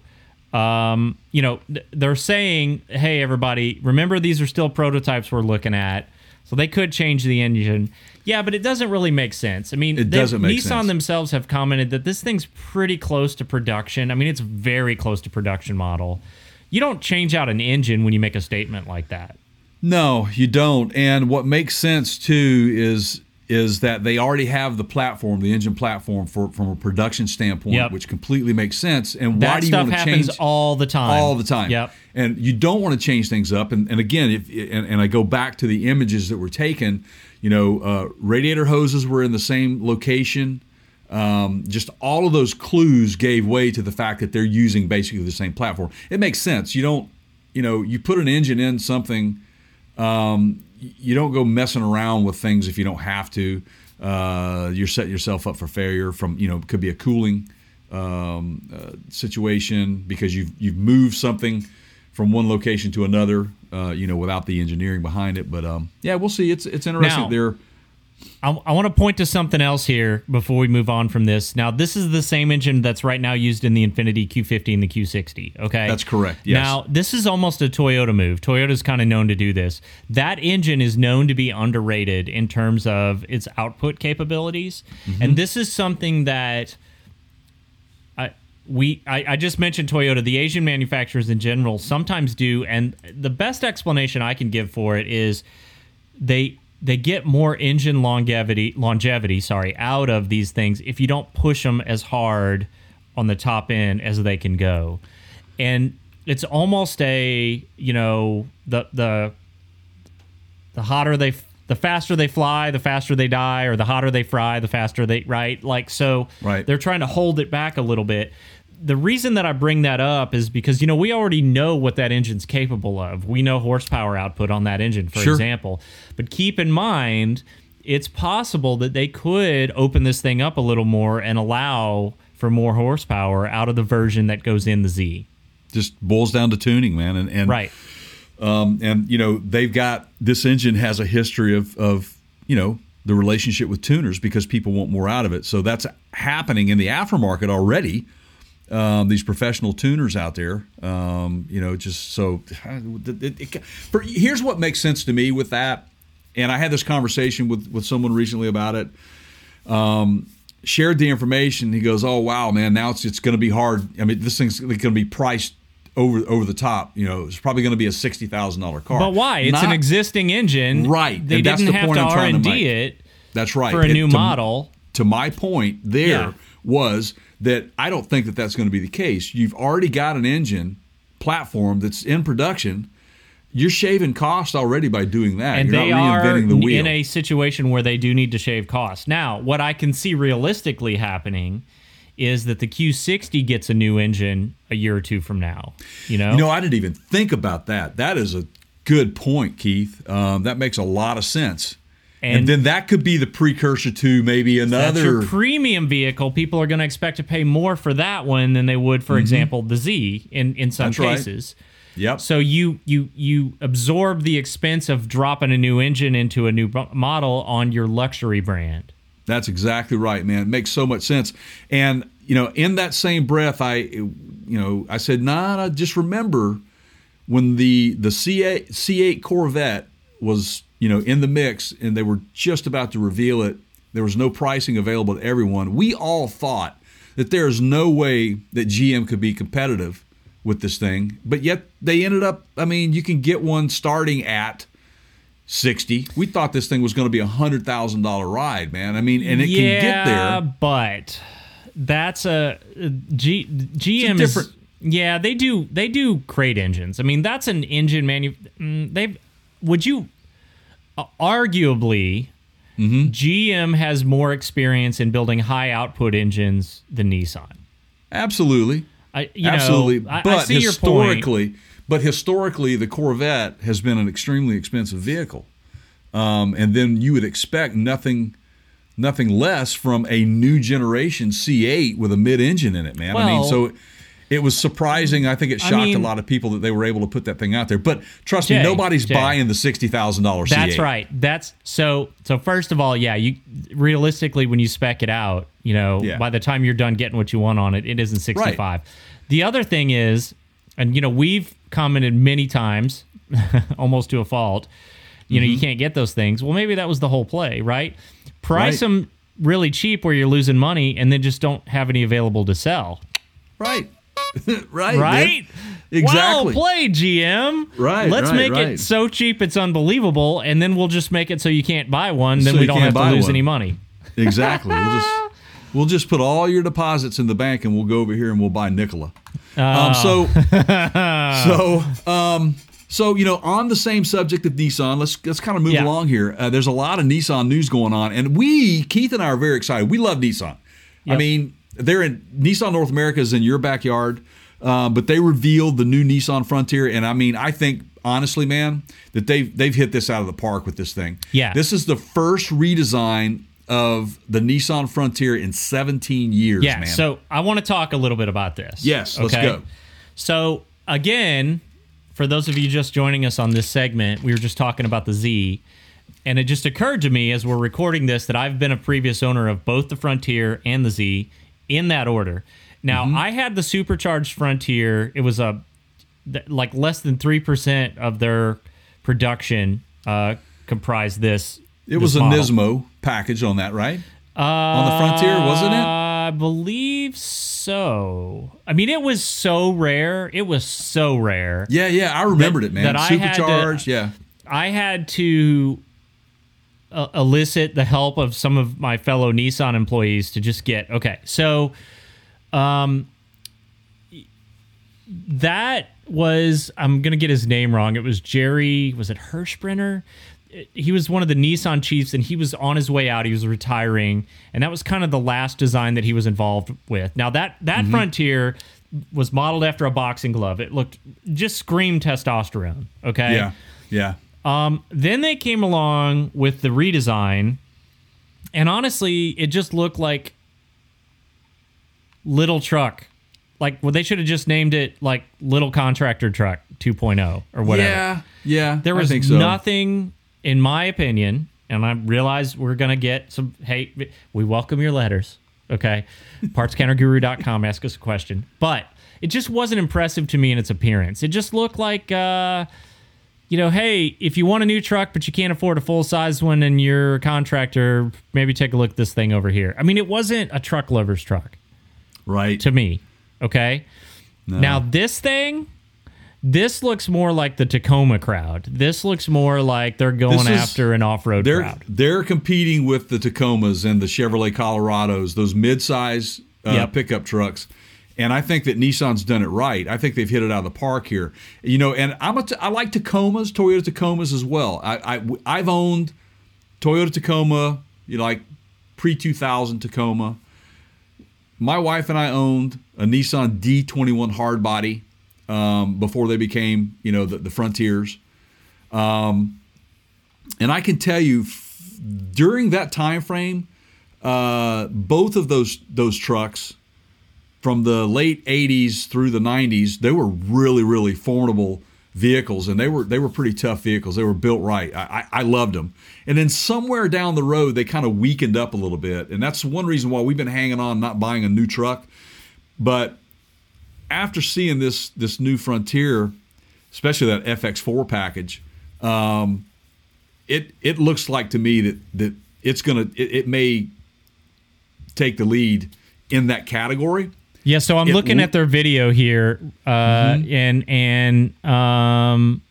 um, you know, they're saying, "Hey, everybody, remember these are still prototypes we're looking at, so they could change the engine." Yeah, but it doesn't really make sense. I mean, It they- doesn't make Nissan sense. themselves have commented that this thing's pretty close to production. I mean, it's very close to production model. You don't change out an engine when you make a statement like that. No, you don't. And what makes sense too is is that they already have the platform, the engine platform for from a production standpoint, Yep. which completely makes sense. And why do you want to happens change all the time. all the time? Yep. And you don't want to change things up. And, and again, if and, and I go back to the images that were taken, you know, uh, radiator hoses were in the same location. Um, just all of those clues gave way to the fact that they're using basically the same platform. It makes sense. You don't, you know, you put an engine in something um, you don't go messing around with things if you don't have to. Uh, you're setting yourself up for failure from you know it could be a cooling um, uh, situation because you've you've moved something from one location to another. Uh, you know without the engineering behind it, but um, yeah, we'll see. It's it's interesting. Now- They're I, I want to point to something else here before we move on from this. Now, this is the same engine that's right now used in the Infiniti Q50 and the Q60. Okay, That's correct, yes. Now, this is almost a Toyota move. Toyota's kind of known to do this. That engine is known to be underrated in terms of its output capabilities, Mm-hmm. and this is something that I we I, I just mentioned Toyota. The Asian manufacturers in general sometimes do, and the best explanation I can give for it is they they get more engine longevity longevity sorry out of these things if you don't push them as hard on the top end as they can go. And it's almost a you know the the the hotter they the faster they fly the faster they die or the hotter they fry the faster they right? Like so Right. they're trying to hold it back a little bit the reason that I bring that up is because you know we already know what that engine's capable of. We know horsepower output on that engine, for Sure. example. But keep in mind, it's possible that they could open this thing up a little more and allow for more horsepower out of the version that goes in the Z. Just boils down to tuning, man. And, and Right. Um, and you know they've got this engine has a history of of you know the relationship with tuners because people want more out of it. So that's happening in the aftermarket already. Um, these professional tuners out there, um, you know, just so. It, it, for, here's what makes sense to me with that, and I had this conversation with with someone recently about it. Um, shared the information. He goes, "Oh wow, man! Now it's it's going to be hard. I mean, this thing's going to be priced over over the top. You know, it's probably going to be a sixty thousand dollar car. But why? It's an existing engine. Right, They and didn't the have point to R and D it That's right for a It- new to- model. To my point, there Yeah. was that I don't think that that's going to be the case. You've already got an engine platform that's in production. You're shaving cost already by doing that. and You're they not are the wheel. in a situation where they do need to shave costs. Now, what I can see realistically happening is that the Q60 gets a new engine a year or two from now. You know, You know, I didn't even think about that. That is a good point, Keith. Um, that makes a lot of sense. And, And- then that could be the precursor to maybe another. premium vehicle. People are going to expect to pay more for that one than they would, for example, the Z in in some Mm-hmm. That's right. cases. yep. So you you you absorb the expense of dropping a new engine into a new model on your luxury brand. That's exactly right, man. It makes so much sense. And you know, in that same breath, I, you know, I said, nah, nah, just remember when the the C8 C8 Corvette was, you know, in the mix, and they were just about to reveal it. There was no pricing available to everyone. We all thought that there is no way that GM could be competitive with this thing, but yet they ended up. I mean, you can get one starting at. 60 we thought this thing was going to be a hundred thousand dollar ride man i mean and it yeah, can get there but that's a G, GM a different- is yeah they do they do crate engines. I mean that's an engine manu. mm, They would you arguably Mm-hmm. GM has more experience in building high output engines than Nissan. absolutely I you absolutely know but I see your point. historically but historically the corvette has been an extremely expensive vehicle um, and then you would expect nothing nothing less from a new generation c8 with a mid-engine in it man i mean so it was surprising. I think it I shocked mean- a lot of people that they were able to put that thing out there. But trust me, nobody's Jay. buying the sixty thousand dollars. That's right. That's so. So first of all, yeah, you realistically when you spec it out, you know, Yeah. by the time you're done getting what you want on it, it isn't 65. The other thing is, and you know, we've commented many times, [LAUGHS] almost to a fault. You know, you mm-hmm. can't get those things. Well, maybe that was the whole play, right? Price Right. them really cheap where you're losing money, and then just don't have any available to sell. Right. [LAUGHS] right. Right? man. Exactly. Well played, GM. Right, Let's right, make right. it so cheap it's unbelievable, and then we'll just make it so you can't buy one. Then So we don't have to lose one. any money. Exactly. We'll just [LAUGHS] we'll just put all your deposits in the bank, and we'll go over here and we'll buy Nikola. Um, so [LAUGHS] so um, so you know, on the same subject of Nissan, let's let's kind of move Yeah. along here. Uh, there's a lot of Nissan news going on, and we Keith and I are very excited. We love Nissan. I mean, they're in Nissan North America is in your backyard, um, but they revealed the new Nissan Frontier, and I mean, I think honestly, man, that they've they've hit this out of the park with this thing. Yeah. this is the first redesign of the Nissan Frontier in 17 years. Yeah. man. So I want to talk a little bit about this. Yes, let's go. So again, for those of you just joining us on this segment, we were just talking about the Z. And it just occurred to me as we're recording this that I've been a previous owner of both the Frontier and the Z in that order. Now, Mm-hmm. I had the supercharged Frontier. It was a th- like less than 3% of their production uh, comprised this. It was this a model. Nismo package on that, right? on the Frontier, wasn't it? I believe so. I mean, it was so rare. It was so rare. Yeah, yeah, I remembered it, man. that had to- Supercharged, yeah. I had to uh, elicit the help of some of my fellow Nissan employees to just get okay. So, um, that was I'm gonna get his name wrong. It was Jerry. Was it Hirschbrenner? He was one of the Nissan chiefs, and he was on his way out. He was retiring, and that was kind of the last design that he was involved with. Now that that Mm-hmm. Frontier was modeled after a boxing glove. It looked just screamed testosterone. Okay. Yeah, yeah. Um, then they came along with the redesign, and honestly, it just looked like little truck. Like well, they should have just named it like little contractor truck 2.0 or whatever. Yeah, yeah. There was so. nothing, in my opinion, and I realize we're gonna get some. Hey, we welcome your letters. Okay, partscounterguru.com. Ask us a question, but it just wasn't impressive to me in its appearance. It just looked like. Uh, you know, hey, if you want a new truck but you can't afford a full size one and you're a contractor, maybe take a look at this thing over here. I mean, it wasn't a truck lover's truck Right. to me. Okay. Now this thing, this looks more like the Tacoma crowd. This looks more like they're going is- after an off-road they're crowd. they're competing with the Tacomas and the Chevrolet Colorados, those mid-size uh, Yep. pickup trucks. And I think that Nissan's done it right. I think they've hit it out of the park here. You know, and I'm a t- I like Tacomas, Toyota Tacomas as well. I, I I've owned Toyota Tacoma, you know, like pre 2000 Tacoma. My wife and I owned a Nissan D21 hardbody um, before they became, you know, the, the Frontiers. Um, and I can tell you, f- during that time frame, uh, both of those those trucks, from the late '80s through the '90s, they were really, really formidable vehicles, and they were they were pretty tough vehicles. They were built right. I, I, loved them. And then somewhere down the road, they kind of weakened up a little bit, and that's one reason why we've been hanging on, not buying a new truck. But after seeing this this new Frontier, especially that FX4 package, um, it it looks like to me that that it's gonna it, it may take the lead in that category. Yeah, so I'm It looking w- at their video here, uh, and and um,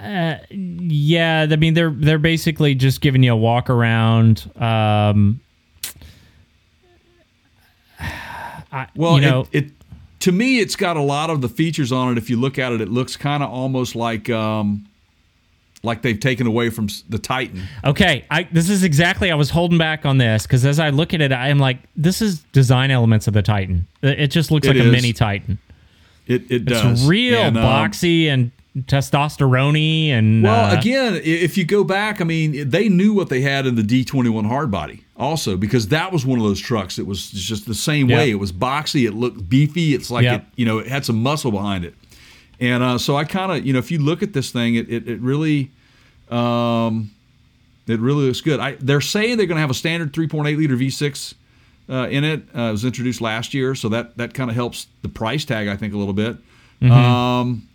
uh, yeah, I mean they're they're basically just giving you a walk around. Um, I, Well, you know, it, it to me it's got a lot of the features on it. If you look at it, it looks kind of almost like um, like they've taken away from the Titan. Okay, I this is exactly I was holding back on this because as I look at it, I am like, this is design elements of the Titan. It just looks It like a mini Titan. It it It's does real And, um, boxy and testosterone and Well, uh, again, if you go back, I mean, they knew what they had in the D21 hardbody also because that was one of those trucks. It was just the same way. It was boxy. It looked beefy. It's like it, you know, it had some muscle behind it. And uh, so I kind of, you know, if you look at this thing, it it, it really, um, it really looks good. I, they're saying they're going to have a standard 3.8 liter V6 uh, in it. Uh, it was introduced last year, so that that kind of helps the price tag, I think, a little bit. Um,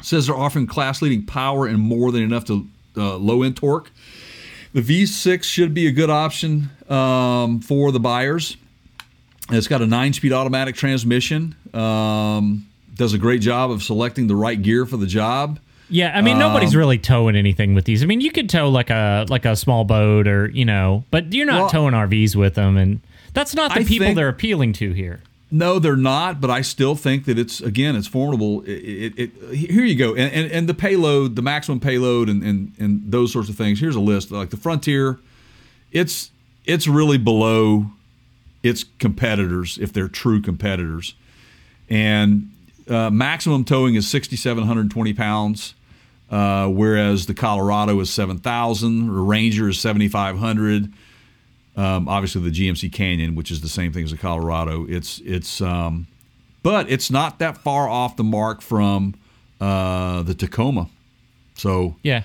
says they're offering class leading power and more than enough to uh, low end torque. The V6 should be a good option um, for the buyers. It's got a nine speed automatic transmission. Um, does a great job of selecting the right gear for the job. Yeah, I mean Um, nobody's really towing anything with these. I mean, you could tow like a like a small boat or you know, but you're not Well- towing RVs with them, and that's not the I people think- they're appealing to here. No, they're not. But I still think that it's again, it's formidable. It, it, it, here you go, and, and and the payload, the maximum payload, and, and and those sorts of things. Here's a list. Like the Frontier, it's it's really below its competitors if they're true competitors, and uh, maximum towing is 6,720 pounds. Uh, whereas the Colorado is 7,000, the Ranger is 7,500 um, obviously the GMC Canyon, which is the same thing as the Colorado. It's it's um, but it's not that far off the mark from uh, the Tacoma. So Yeah,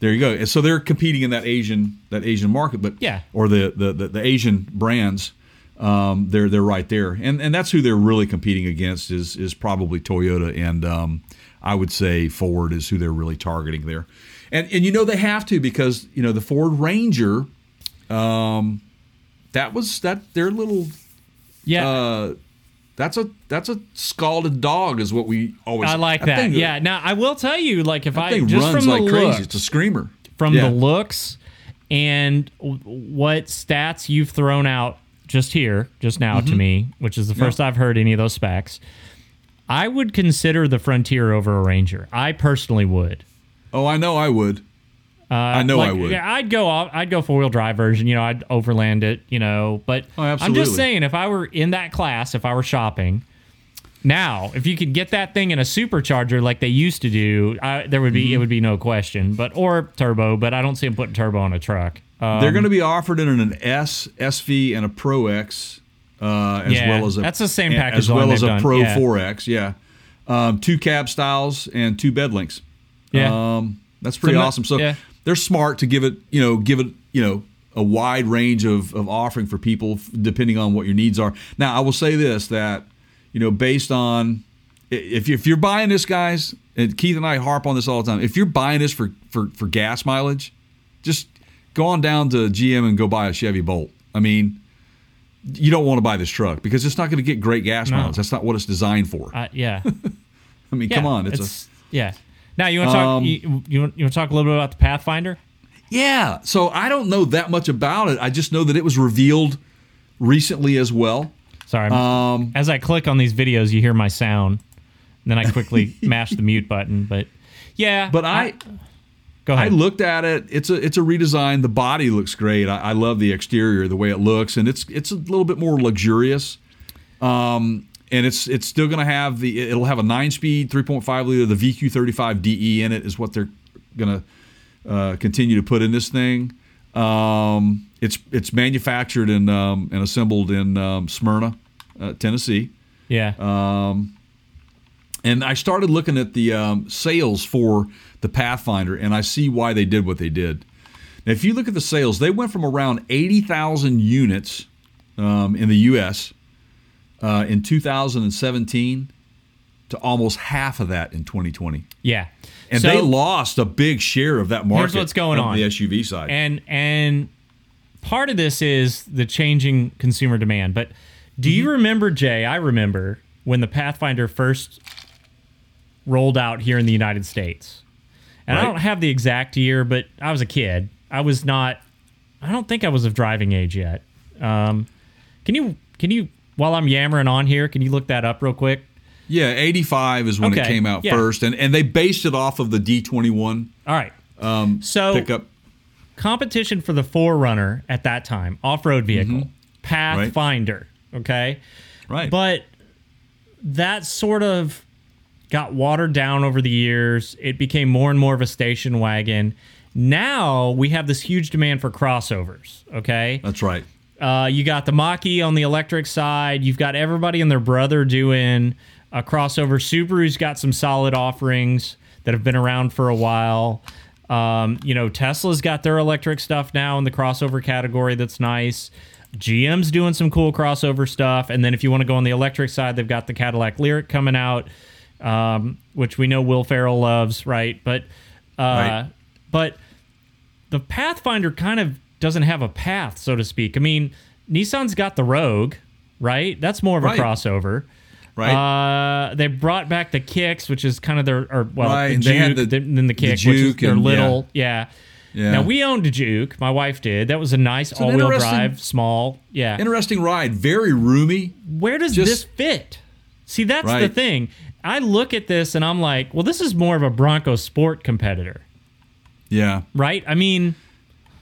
There you go. And so they're competing in that Asian that Asian market, but Yeah. or the the, the, the Asian brands. Um, they're they're right there, and and that's who they're really competing against is is probably Toyota, and um, I would say Ford is who they're really targeting there, and and you know they have to because you know the Ford Ranger, um, that was that their little Yeah. uh, that's a that's a scalded dog is what we always. I like that. thing- yeah. Now I will tell you, like if that I just runs from like the crazy. looks, It's a screamer. from Yeah. the looks and what stats you've thrown out just here, just now Mm-hmm. to me, which is the first I've heard any of those specs. I would consider the Frontier over a Ranger. I personally would. Oh, I know I would. Uh, I know like, I would. Yeah, I'd go off. I'd go four wheel drive version. You know, I'd overland it. You know, but Oh, I'm just saying, if I were in that class, if I were shopping, now if you could get that thing in a supercharger like they used to do, I, there would be Mm-hmm. it would be no question. But or turbo, but I don't see them putting turbo on a truck. Um, They're going to be offered in an S, SV, and a Pro X, uh, as Yeah, well as a that's the same package as well as a done, Pro yeah. 4X. Yeah, um, two cab styles and two bed links. Yeah. um, that's pretty no- awesome. So yeah. they're smart to give it, you know, give it, you know, a wide range of, of offering for people depending on what your needs are. Now, I will say this that, you know, based on if, if you're buying this, guys, and Keith and I harp on this all the time, if you're buying this for, for, for gas mileage, just go on down to GM and go buy a Chevy Bolt. I mean, you don't want to buy this truck because it's not going to get great gas No. mileage. That's not what it's designed for. uh, yeah. [LAUGHS] I mean, yeah, come on, it's, a yeah. Now you want to talk? Um, you, you, want, you want to talk a little bit about the Pathfinder? Yeah. So I don't know that much about it. I just know that it was revealed recently as well. Sorry. Um, as I click on these videos, you hear my sound. And then I quickly [LAUGHS] mash the mute button. But yeah. But I go I looked at it. It's a it's a redesign. The body looks great. I, I love the exterior, the way it looks, and it's it's a little bit more luxurious. Um, and it's it's still going to have the it'll have a nine speed 3.5 liter the VQ35 DE in it is what they're going to uh, continue to put in this thing. Um, it's it's manufactured and um, and assembled in um, Smyrna, uh, Tennessee. yeah. Um, and I started looking at the um, sales for the Pathfinder, and I see why they did what they did. Now, if you look at the sales, they went from around 80,000 units um, in the U.S. Uh, in 2017 to almost half of that in 2020. yeah. And So- they lost a big share of that market. Here's what's going on the SUV side. and and part of this is the changing consumer demand but do Mm-hmm. you remember jay i remember when the pathfinder first rolled out here in the united states and i don't have the exact year but i was a kid i was not i don't think i was of driving age yet um, can you can you while i'm yammering on here can you look that up real quick yeah, 85 is when it came out yeah. first, and and they based it off of the D21 all right um, so pickup. competition for the 4Runner at that time, off-road vehicle, Pathfinder. Okay, Right. but that sort of got watered down over the years. It became more and more of a station wagon. Now we have this huge demand for crossovers. Okay, That's right. uh, you got the Mach-E on the electric side. You've got everybody and their brother doing a crossover. Subaru's got some solid offerings that have been around for a while. Um, you know, Tesla's got their electric stuff now in the crossover category that's nice. GM's doing some cool crossover stuff. And then if you want to go on the electric side, they've got the Cadillac Lyriq coming out, um, which we know Will Ferrell loves, right? But uh, Right. but the Pathfinder kind of doesn't have a path, so to speak. I mean, Nissan's got the Rogue, right? That's more of a Right. crossover. Right. Uh, they brought back the Kicks, which is kind of their, or well, Right, the and they had Juke, the- then the the Kick, which is their and- little, yeah. Yeah. Now we owned a Juke. My wife did. That was a nice an all-wheel drive, small. Yeah. Interesting ride. Very roomy. Where does just- this fit? See, that's the thing. I look at this and I'm like, well, this is more of a Bronco Sport competitor, Yeah. right? I mean,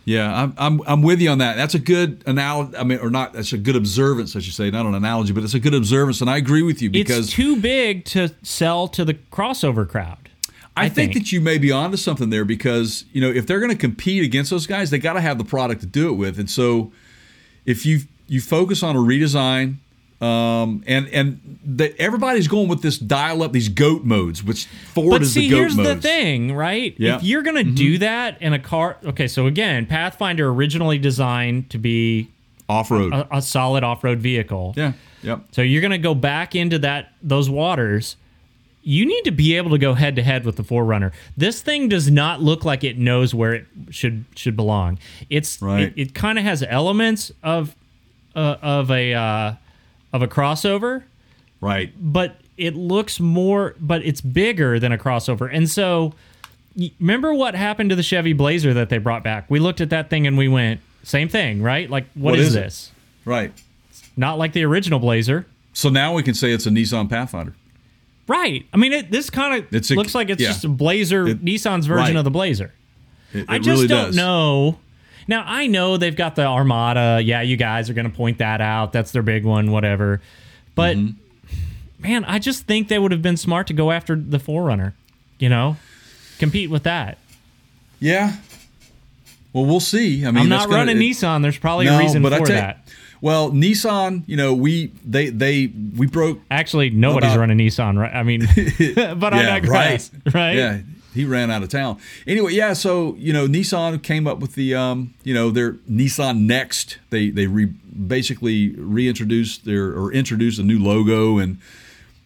Yeah. I'm, I'm, I'm with you on that. That's a good analogy. I mean, or not, that's a good observance, I should say. Not an analogy, but it's a good observance. And I agree with you because it's too big to sell to the crossover crowd. I, think, that you may be onto something there because, you know, if they're going to compete against those guys, they got to have the product to do it with. And so if you you focus on a redesign, Um, and and the, everybody's going with this dial up these goat modes, which Ford But is see, the goat here's modes. the thing, right? Yeah. Mm-hmm. If you're gonna do that in a car, okay. So again, Pathfinder originally designed to be Off road. a, a solid off-road vehicle. yeah. Yep. So you're to go back into that those waters. You need to be able to go head to head with the 4Runner. This thing does not look like it knows where it should should belong. It's Right. it, it kind of has elements of uh, of a uh, of a crossover, Right. but it looks more but it's bigger than a crossover. And so remember what happened to the Chevy Blazer that they brought back? We looked at that thing and we went, same thing, right? Like What what is, is this? Right. Not like the original Blazer. So now we can say it's a Nissan Pathfinder. Right. I mean, it, this kind of looks like it's yeah. just a Blazer, It- Nissan's version right. of the Blazer. It, I just really don't does. know. Now I know they've got the Armada. Yeah, you guys are going to point that out. That's their big one, whatever. But Mm-hmm. man, I just think they would have been smart to go after the 4Runner. You know, compete with that. Yeah. Well, we'll see. I mean, I'm not gonna- running it- Nissan. There's probably No, a reason but I for tell you- that. Well, Nissan, you know, we they they we broke. Actually, nobody's About- running Nissan, right? I mean, [LAUGHS] but I [LAUGHS] yeah, digress, right? [LAUGHS] Yeah, he ran out of town. Anyway, yeah. So you know, Nissan came up with the um, you know, their Nissan Next. They they re, basically reintroduced their or introduced a new logo and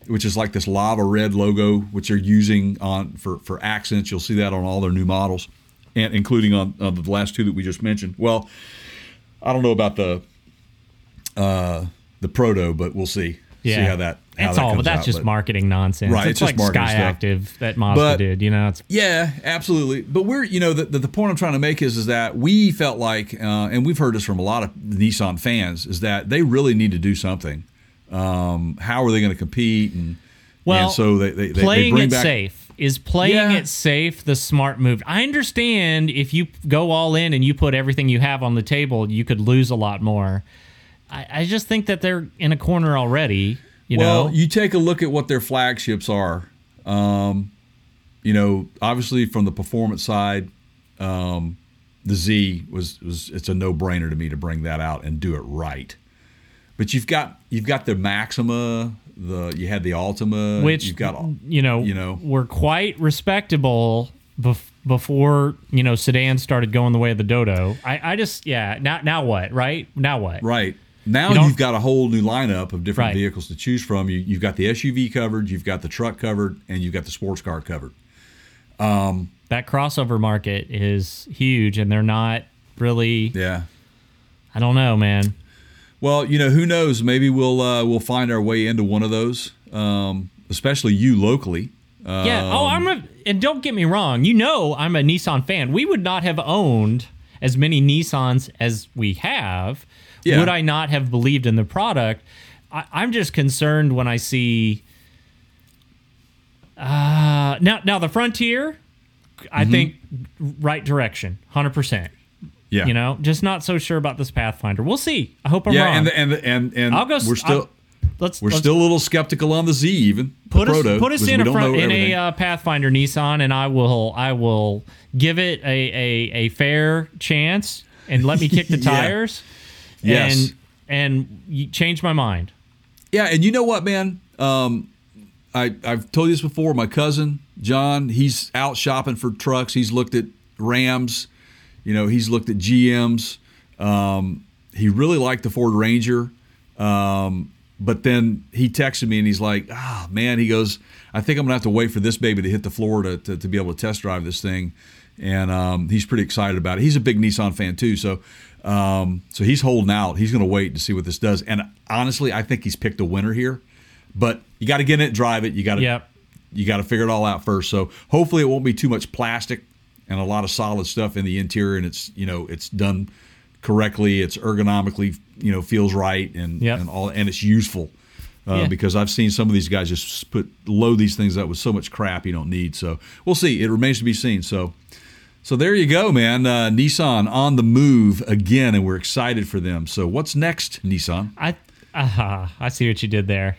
which is like this lava red logo, which they're using on for for accents. You'll see that on all their new models, and including on, on the last two that we just mentioned. Well, I don't know about the uh, the proto, but we'll see. See how that. It's that all, but that's out, just but- marketing nonsense. Right, It's, it's like Sky stuff. Active that Mazda But- did. You know, it's Yeah, absolutely. But we're, you know, the, the, the point I'm trying to make is, is that we felt like, uh, and we've heard this from a lot of Nissan fans, is that they really need to do something. Um, how are they going to compete? And, Well, and so they, they, they, they playing bring it back. safe is playing Yeah. it safe the smart move. I understand if you go all in and you put everything you have on the table, you could lose a lot more. I, I just think that they're in a corner already. You well, know, you take a look at what their flagships are. Um, you know, obviously from the performance side, um, the Z was was it's a no brainer to me to bring that out and do it right. But you've got you've got the Maxima, the you had the Altima, which you've got you know, you know. were quite respectable bef- before you know sedans started going the way of the Dodo. I, I just yeah. Now now what? Right now what? Right. Now you you've got a whole new lineup of different Right. vehicles to choose from. You, you've got the SUV covered, you've got the truck covered, and you've got the sports car covered. That crossover market is huge, and they're not really. Yeah. I don't know, man. Well, you know, who knows? Maybe we'll uh, we'll find our way into one of those, um, especially you locally. Uh, Yeah. Oh, I'm a. And don't get me wrong. You know, I'm a Nissan fan. We would not have owned as many Nissans as we have. Yeah. Would I not have believed in the product? I, I'm just concerned when I see. Uh, now, now the Frontier, I Mm-hmm. think right direction, hundred percent. yeah, You know, just not so sure about this Pathfinder. We'll see. I hope I'm yeah, wrong. and the, and and and I'll go. we're still I'll- let's we're let's still a little skeptical on the Z even put us proto, put us in a front in a uh, Pathfinder Nissan, and I will I will give it a a, a fair chance and let me kick the [LAUGHS] Yeah. tires. Yes. and and change my mind. Yeah, and you know what, man? Um, I I've told you this before. My cousin John, he's out shopping for trucks. He's looked at Rams. You know, he's looked at GMs. Um, he really liked the Ford Ranger. Um, but then he texted me and he's like, "Ah, man," he goes, "I think I'm gonna have to wait for this baby to hit the floor to to, to be able to test drive this thing." And um, he's pretty excited about it. He's a big Nissan fan too, so um, so he's holding out. He's going to wait to see what this does. And honestly, I think he's picked a winner here. But you got to get in it, drive it. You got to Yep. you got to figure it all out first. So hopefully it won't be too much plastic and a lot of solid stuff in the interior, and it's you know it's done correctly. It's ergonomically you know feels right and Yep. and all and it's useful. Uh, Yeah. Because I've seen some of these guys just put load these things up with so much crap you don't need. So we'll see. It remains to be seen. So so there you go, man. Uh, Nissan on the move again, and we're excited for them. So what's next, Nissan? I uh, I see what you did there.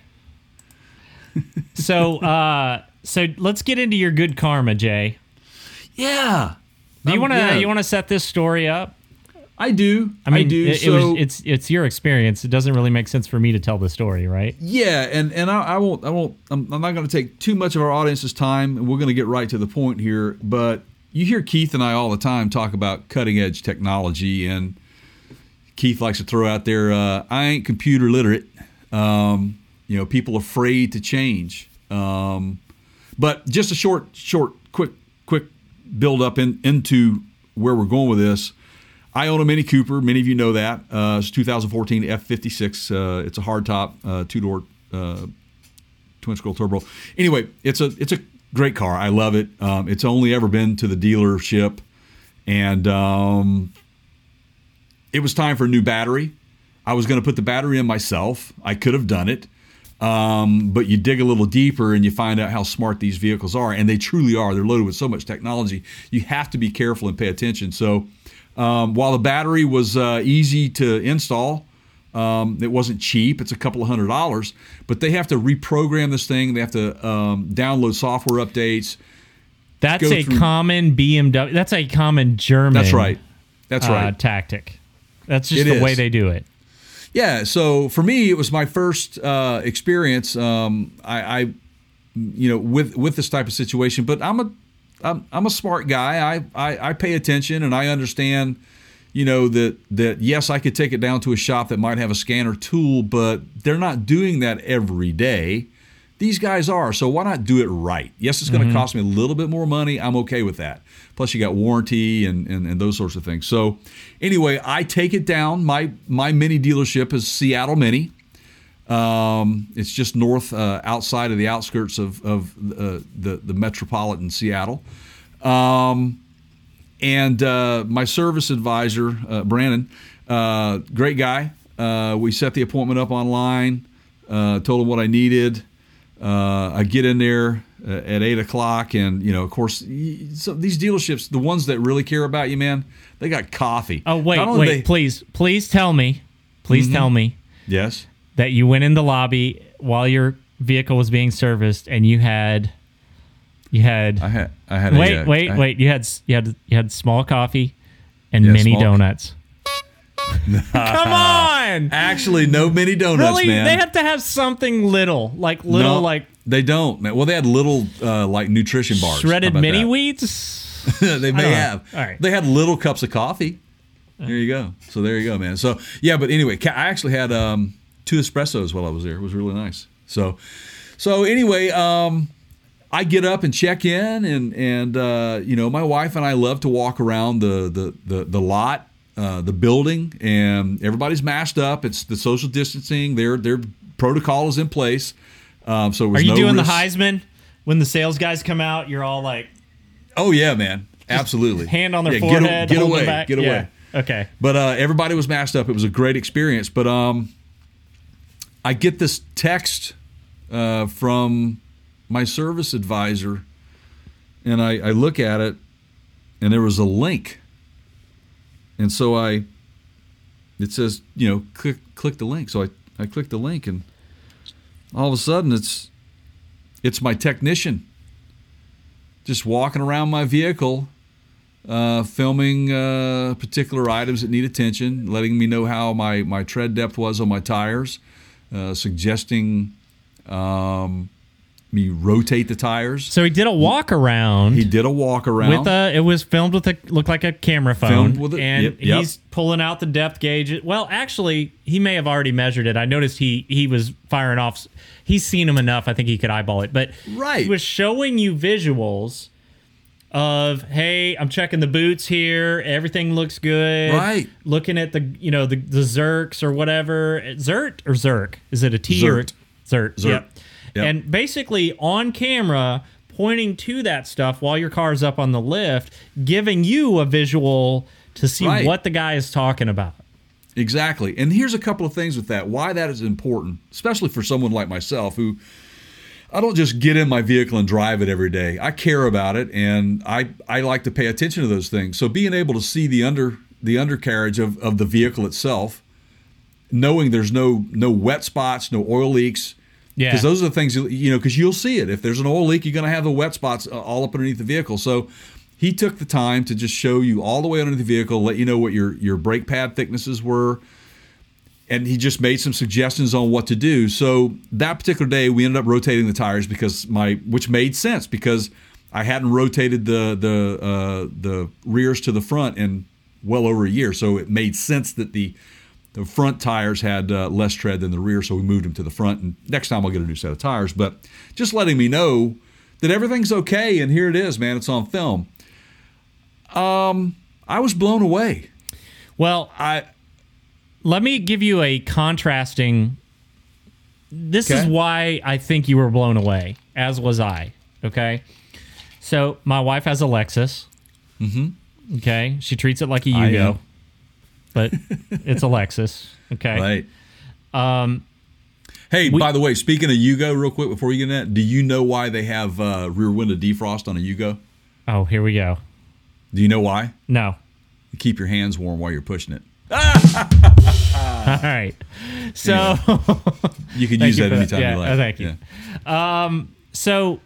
[LAUGHS] so uh so let's get into your good karma, Jay. Yeah. Do you want to yeah. you want to set this story up? I do. I mean, do. It, it was, it's it's your experience. It doesn't really make sense for me to tell the story, right? Yeah, and and I, I won't I won't I'm, I'm not going to take too much of our audience's time, and we're going to get right to the point here. But you hear Keith and I all the time talk about cutting edge technology, and Keith likes to throw out there, uh, "I ain't computer literate." Um, you know, people afraid to change. Um, but just a short, short, quick, quick build up in, into where we're going with this. I own a Mini Cooper. Many of you know that. Uh, it's 2014 F56. Uh, it's a hardtop, uh, two door, uh, twin scroll turbo. Anyway, it's a it's a great car. I love it. Um, it's only ever been to the dealership, and um, it was time for a new battery. I was going to put the battery in myself. I could have done it. Um, but you dig a little deeper and you find out how smart these vehicles are, and they truly are. They're loaded with so much technology. You have to be careful and pay attention. So, um, while the battery was uh, easy to install, um, it wasn't cheap. It's a couple of hundred dollars, but they have to reprogram this thing. They have to um, download software updates. That's a through- common BMW. That's a common German. That's right. That's uh, right. tactic. That's just It the way they do it. Yeah, so for me, it was my first uh, experience. Um, I, I, you know, with with this type of situation. But I'm a, I'm, I'm a smart guy. I, I I pay attention and I understand, you know, that that yes, I could take it down to a shop that might have a scanner tool, but they're not doing that every day. These guys are, so why not do it right? Yes, it's going to mm-hmm. cost me a little bit more money. I'm okay with that. Plus, you got warranty and, and, and those sorts of things. So, anyway, I take it down. My my mini dealership is Seattle Mini. Um, it's just north, uh, outside of the outskirts of, of uh, the the metropolitan Seattle. Um, and uh, my service advisor, uh, Brandon, uh, great guy. Uh, we set the appointment up online. Uh, told him what I needed. Uh, I get in there at eight o'clock, and you know, of course, so these dealerships, the ones that really care about you, man, they got coffee. Oh wait, wait, they- please, please tell me, please Mm-hmm. tell me yes. That you went in the lobby while your vehicle was being serviced and you had, you had. I had. I had. wait, a, uh, wait, I- wait. You had you had you had small coffee and Yeah, mini donuts. [LAUGHS] Come on, Actually, no mini donuts, really? man. They have to have something little, like little, No, like they don't, man. Well, they had little uh, like nutrition bars. shredded mini that? wheats. [LAUGHS] they may have. All right. They had little cups of coffee. There you go. So there you go, man. So yeah, but anyway, I actually had um, two espressos while I was there. It was really nice. So, so anyway, um, I get up and check in, and and uh, you know, my wife and I love to walk around the the the, the lot. Uh, the building and everybody's masked up. It's the social distancing. Their their protocol is in place. Um, so Are you no doing risk- the Heisman when the sales guys come out? You're all like Oh yeah, man. Absolutely. hand on their Yeah, get a- forehead, Get, holding away. Get away. Yeah. Okay. But uh, everybody was masked up. It was a great experience. But um, I get this text uh, from my service advisor, and I, I look at it, and there was a link. And so I, it says, you know, click click the link. So I, I click the link, and all of a sudden it's it's my technician just walking around my vehicle uh, filming uh, particular items that need attention, letting me know how my, my tread depth was on my tires, uh, suggesting um, me rotate the tires. So he did a walk around. He did a walk around. with a it was filmed with a looked like a camera phone Filmed with a- and yep, yep. he's pulling out the depth gauge well actually he may have already measured it i noticed he he was firing off he's seen him enough i think he could eyeball it but Right. he was showing you visuals of hey i'm checking the boots here everything looks good Right. looking at the you know the, the zerks or whatever zert or zerk is it a t or Zert. zert, Zert. Yep. Yep. and basically on camera pointing to that stuff while your car's up on the lift giving you a visual to see Right. what the guy is talking about Exactly. And here's a couple of things with that. Why that is important, especially for someone like myself who I don't just get in my vehicle and drive it every day. I care about it and I, I like to pay attention to those things. So being able to see the under the undercarriage of, of the vehicle itself, knowing there's no no wet spots, no oil leaks. Yeah. Because those are the things you you know, because you'll see it. If there's an oil leak, you're going to have the wet spots uh, all up underneath the vehicle. So he took the time to just show you all the way under the vehicle, let you know what your your brake pad thicknesses were, and he just made some suggestions on what to do. So that particular day, we ended up rotating the tires because my which made sense because I hadn't rotated the the uh, the rears to the front in well over a year, so it made sense that the the front tires had uh, less tread than the rear, so we moved them to the front. And next time I'll get a new set of tires. But just letting me know that everything's okay, and here it is, man. It's on film. Um, I was blown away. Well, I let me give you a contrasting. This is why I think you were blown away, as was I. Okay. So my wife has a Lexus. Mm-hmm. Okay. She treats it like a Yugo, but it's a Lexus. Okay. right. Um. Hey, by the way, speaking of Yugo, real quick before you get in that, do you know why they have uh, rear window defrost on a Yugo? Oh, here we go. Do you know why? No. You keep your hands warm while you're pushing it. [LAUGHS] All [LAUGHS] right. So. [LAUGHS] You can use that anytime Yeah, you like. uh, thank you. Yeah. So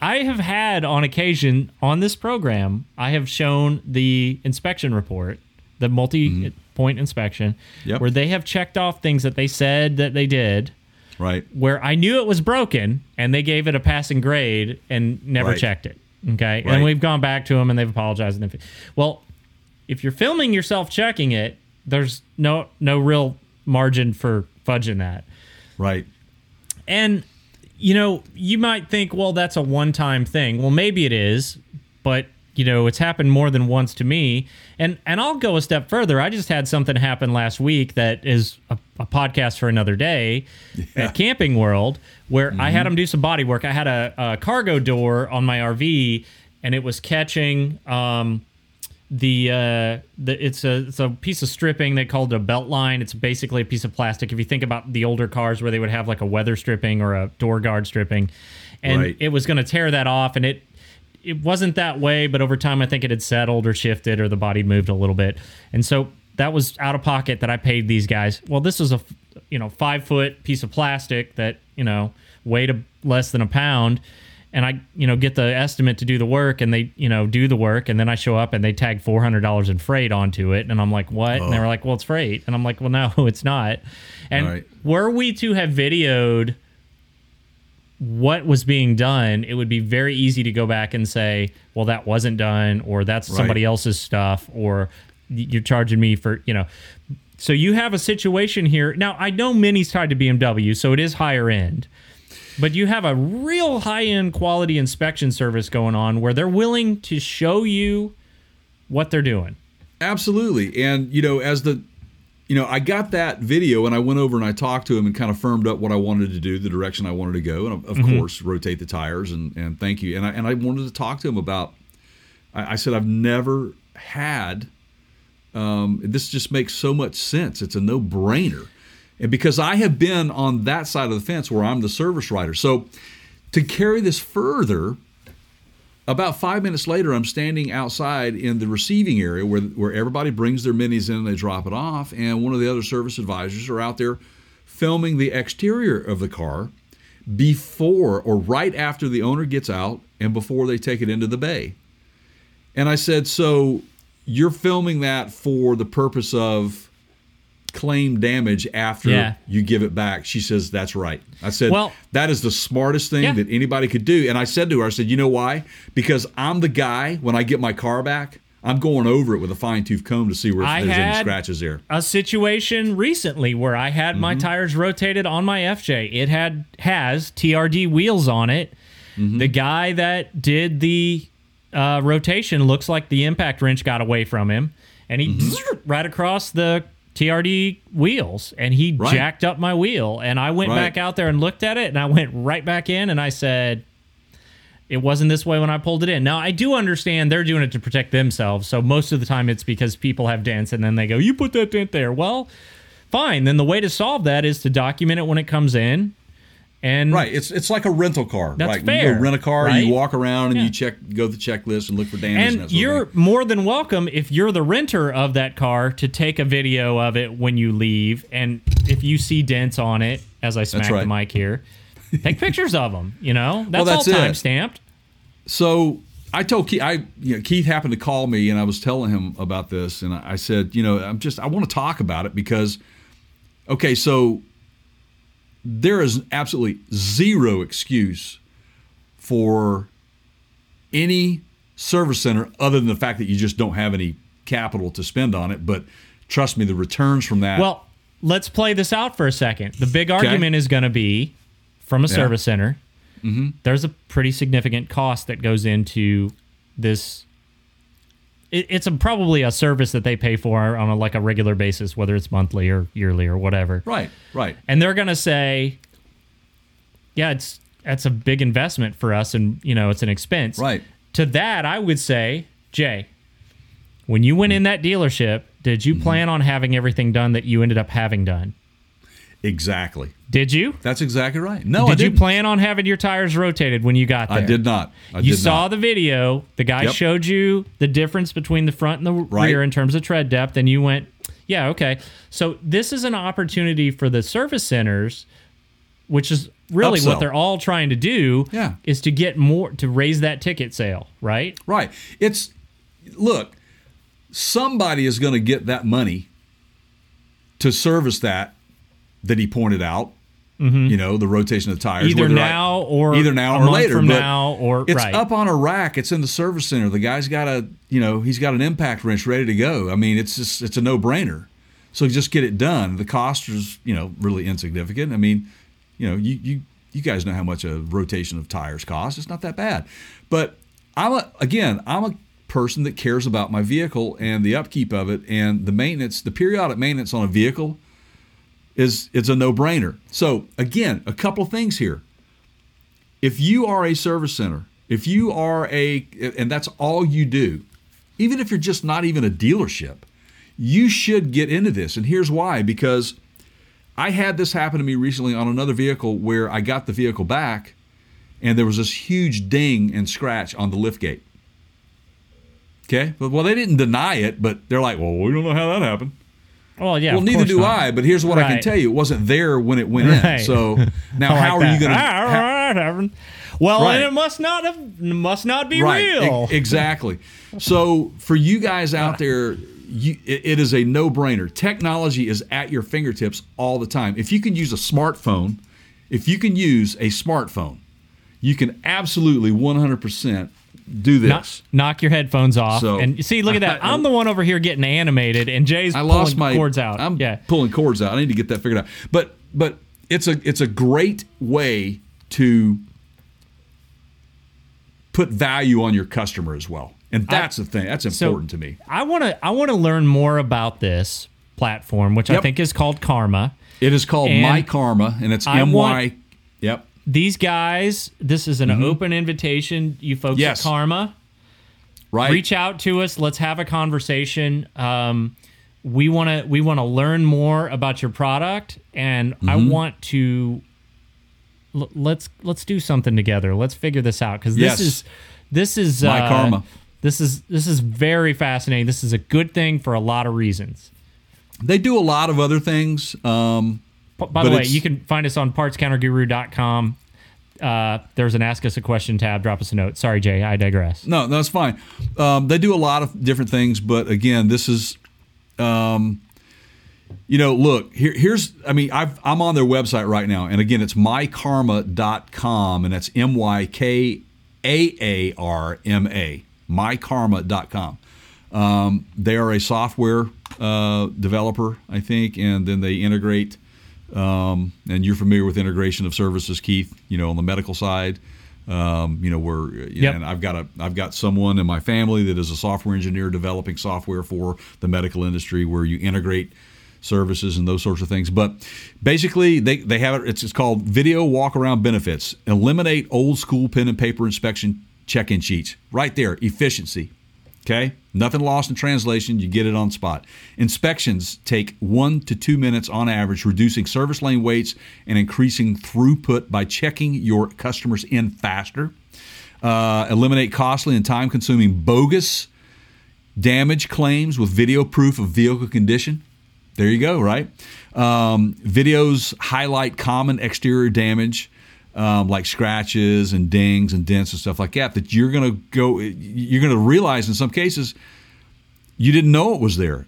I have had on occasion on this program, I have shown the inspection report, the multi point inspection, Mm-hmm. Yep. where they have checked off things that they said that they did, Right. where I knew it was broken and they gave it a passing grade and never Right. checked it. Okay. Right. And we've gone back to them and they've apologized. And they've- well, if you're filming yourself checking it, there's no no real margin for fudging that. Right. And you know, you might think, well, that's a one-time thing. Well, maybe it is, but you know, it's happened more than once to me. And and I'll go a step further. I just had something happen last week that is a, a podcast for another day at Camping World, where I had them do some body work. I had a, a cargo door on my RV, and it was catching. Um, the uh the it's a it's a piece of stripping they called it a belt line. It's basically a piece of plastic. If you think about the older cars where they would have like a weather stripping or a door guard stripping and Right. it was going to tear that off and it it wasn't that way but over time i think it had settled or shifted or the body moved a little bit. And so that was out of pocket that i paid these guys. Well this was a you know five foot piece of plastic that you know weighed a, less than a pound and I, you know, get the estimate to do the work, and they, you know, do the work, and then I show up and they tag four hundred dollars in freight onto it, and I'm like, what? And they oh. were like, well, it's freight, and I'm like, well, no, [LAUGHS] it's not. And Right. were we to have videoed what was being done, it would be very easy to go back and say, well, that wasn't done, or that's Right. somebody else's stuff, or you're charging me for, you know. So you have a situation here. Now, I know Mini's tied to BMW, so it is higher end. But you have a real high end quality inspection service going on where they're willing to show you what they're doing. Absolutely. And, you know, as the, you know, I got that video and I went over and I talked to him and kind of firmed up what I wanted to do, the direction I wanted to go. And of, of course, rotate the tires and, and thank you. And I, and I wanted to talk to him about, I, I said, I've never had, um, this just makes so much sense. It's a no brainer. And because I have been on that side of the fence where I'm the service writer. So to carry this further, about five minutes later, I'm standing outside in the receiving area where, where everybody brings their minis in and they drop it off. And one of the other service advisors are out there filming the exterior of the car before or right after the owner gets out and before they take it into the bay. And I said, So you're filming that for the purpose of claim damage after Yeah. you give it back? She says, That's right. I said, Well- That is the smartest thing Yeah. that anybody could do. And I said to her, I said, You know why? Because I'm the guy, when I get my car back, I'm going over it with a fine tooth comb to see where I there's any scratches there. A situation recently where I had my mm-hmm. tires rotated on my FJ. It had has TRD wheels on it. Mm-hmm. The guy that did the uh, rotation looks like the impact wrench got away from him, and he mm-hmm. [LAUGHS] right across the TRD wheels, and he Right. jacked up my wheel. And I went Right. back out there and looked at it, and I went right back in, and I said, it wasn't this way when I pulled it in. Now I do understand they're doing it to protect themselves. So most of the time it's because people have dents and then they go, "You put that dent there." Well, fine. Then the way to solve that is to document it when it comes in. And Right. It's it's like a rental car. That's right. When you go rent a car, right? you walk around and Yeah. you check go to the checklist and look for damage and, and you're more than welcome if you're the renter of that car to take a video of it when you leave and if you see dents on it as I smack right. the mic here, take [LAUGHS] pictures of them, you know? That's, that's all it. time stamped. So I told Keith, I you know, Keith happened to call me, and I was telling him about this, and I said, you know, I'm just I want to talk about it because, okay, so there is absolutely zero excuse for any service center other than the fact that you just don't have any capital to spend on it. But trust me, the returns from that. Well, let's play this out for a second. The big argument is going to be from a Yeah. service center. Mm-hmm. There's a pretty significant cost that goes into this. It, it's a, probably a service that they pay for on a, like a regular basis, whether it's monthly or yearly or whatever. right, right, And they're going to say, "Yeah, it's that's a big investment for us, and you know it's an expense." Right. To that, I would say, Jay, when you went in that dealership, did Mm-hmm. you plan on having everything done that you ended up having done? Exactly. Did you? That's exactly right. No, I did you plan on having your tires rotated when you got there? I did not. I you did saw not. the video. The guy Yep. showed you the difference between the front and the Right. rear in terms of tread depth, and you went, "Yeah, okay." So this is an opportunity for the service centers, which is really what they're all trying to do. Yeah. is to get more to raise that ticket sale, right? Right. It's look, somebody is going to get that money to service that that he pointed out. You know, the rotation of the tires. Mm-hmm. Either now or either now or later. from but now or- it's right. up on a rack. It's in the service center. The guy's got a you know he's got an impact wrench ready to go. I mean, it's just it's a no brainer. So just get it done. The cost is you know really insignificant. I mean, you know you you you guys know how much a rotation of tires costs. It's not that bad. But I'm a again I'm a person that cares about my vehicle and the upkeep of it and the maintenance, the periodic maintenance on a vehicle is it's a no-brainer. So again, a couple things here. If you are a service center, if you are a and that's all you do, even if you're just not even a dealership, you should get into this. And here's why because I had this happen to me recently on another vehicle where I got the vehicle back and there was this huge ding and scratch on the lift gate. Okay? Well, they didn't deny it, but they're like, "Well, we don't know how that happened." Well, yeah. well, neither do not. I, but here's what I can tell you: it wasn't there when it went Right. in. So [LAUGHS] now, like how are that. you going to? All right, Evan. Well, Right. and it must not have must not be right, real. e- exactly. So for you guys out there, you, it, it is a no-brainer. Technology is at your fingertips all the time. If you can use a smartphone, if you can use a smartphone, you can absolutely 100% do knock, this. knock your headphones off So- and you see. Look at that. [LAUGHS] I'm the one over here getting animated, and Jay's I lost my cords out. I'm yeah. pulling cords out. I need to get that figured out. But but it's a it's a great way to put value on your customer as well. And that's the thing. That's So important to me. I want to I want to learn more about this platform, which I think is called Kaarma. It is called And MyKaarma, and it's M Y. Yep. These guys, this is an open invitation. You folks Mm-hmm. Yes. at Kaarma, Right. reach out to us. Let's have a conversation. Um, we want to we want to learn more about your product, and I Mm-hmm. want to l- let's let's do something together. Let's figure this out because this Yes. is this is My uh, karma. This is this is very fascinating. This is a good thing for a lot of reasons. They do a lot of other things. Um, By But the way, you can find us on partscounterguru.com. Uh, there's an Ask Us a Question tab. Drop us a note. Sorry, Jay, I digress. No, that's fine. Um, they do a lot of different things, but again, this is, um, you know, look, here, here's, I mean, I've, I'm on their website right now, and again, it's mykaarma.com, and that's M Y K A A R M A, mykaarma.com. Um, they are a software uh, developer, I think, and then they integrate. Um, and you're familiar with integration of services, Keith. You know, on the medical side, um, you know, where Yep. and I've got a I've got someone in my family that is a software engineer developing software for the medical industry, where you integrate services and those sorts of things. But basically, they they have it. It's, it's called Video Walk Around Benefits. Eliminate old school pen and paper inspection check-in sheets. Right there, efficiency. Okay? Nothing lost in translation. You get it on spot. Inspections take one to two minutes on average, reducing service lane waits and increasing throughput by checking your customers in faster. Uh, eliminate costly and time consuming bogus damage claims with video proof of vehicle condition. There you go, right? Um, videos highlight common exterior damage. Um, like scratches and dings and dents and stuff like that, that you're going to go, you're going to realize in some cases you didn't know it was there.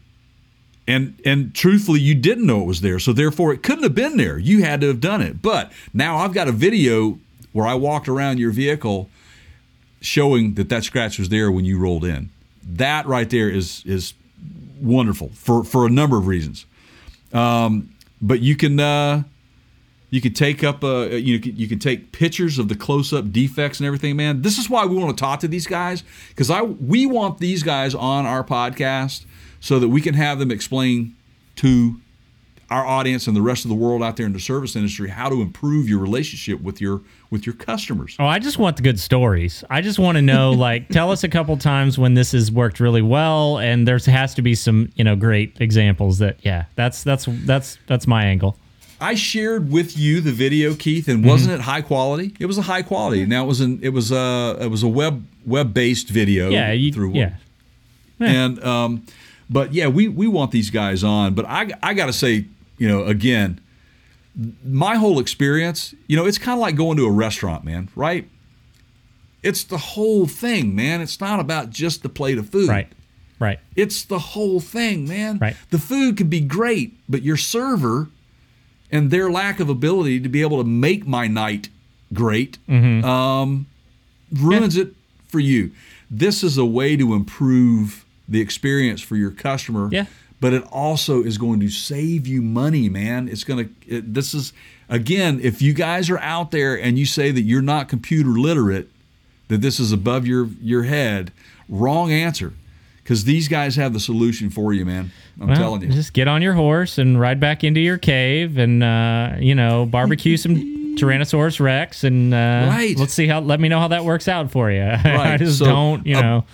And and truthfully, you didn't know it was there, so therefore it couldn't have been there. You had to have done it. But now I've got a video where I walked around your vehicle showing that that scratch was there when you rolled in. That right there is is wonderful for for a number of reasons. Um, but you can uh, you can take up uh, you you can take pictures of the close up defects and everything, man. This is why we want to talk to these guys because I we want these guys on our podcast so that we can have them explain to our audience and the rest of the world out there in the service industry how to improve your relationship with your with your customers. Oh, I just want the good stories. I just want to know, [LAUGHS] like, tell us a couple times when this has worked really well, and there has to be some, you know, great examples. That, yeah, that's that's that's that's my angle. I shared with you the video, Keith, and wasn't mm-hmm. it high quality? It was a high quality. Now it was an it was a it was a web web based video. Yeah, you, through yeah. and um, but yeah, we we want these guys on. But I I got to say, you know, again, my whole experience, you know, it's kind of like going to a restaurant, man, right? It's the whole thing, man. It's not about just the plate of food. Right. Right. It's the whole thing, man. Right. The food could be great, but your server and their lack of ability to be able to make my night great mm-hmm. um, ruins yeah. it for you. This is a way to improve the experience for your customer. Yeah but it also is going to save you money, man. It's going to, this is, again, if you guys are out there and you say that you're not computer literate, that this is above your, your head, wrong answer. Because these guys have the solution for you, man. I'm well, telling you. Just get on your horse and ride back into your cave and, uh, you know, barbecue some [LAUGHS] Tyrannosaurus Rex and uh, right. let's see how, let me know how that works out for you. [LAUGHS] Right. I just so don't, you know.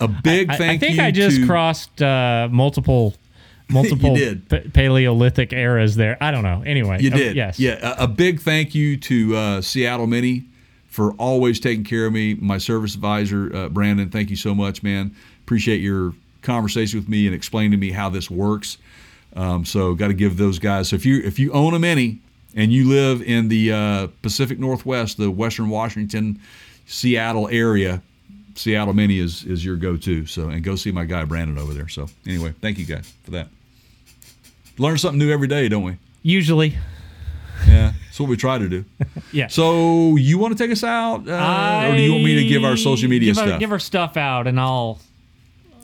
A big thank you. I think I just crossed uh, multiple [LAUGHS] multiple pa- Paleolithic eras there. I don't know. Anyway, you uh, did. Uh, yes. Yeah. A, a, big thank you to uh, Seattle Mini for always taking care of me. My service advisor, uh, Brandon, thank you so much, man. Appreciate your conversation with me and explaining to me how this works. Um, so, got to give those guys. So, if you if you own a Mini and you live in the uh, Pacific Northwest, the Western Washington, Seattle area, Seattle Mini is is your go-to. So, and go see my guy Brandon over there. So, anyway, thank you guys for that. Learn something new every day, don't we? Usually. Yeah, that's what we try to do. [LAUGHS] yeah. So you want to take us out, uh, or do you want me to give our social media give stuff? Our, give our stuff out, and I'll.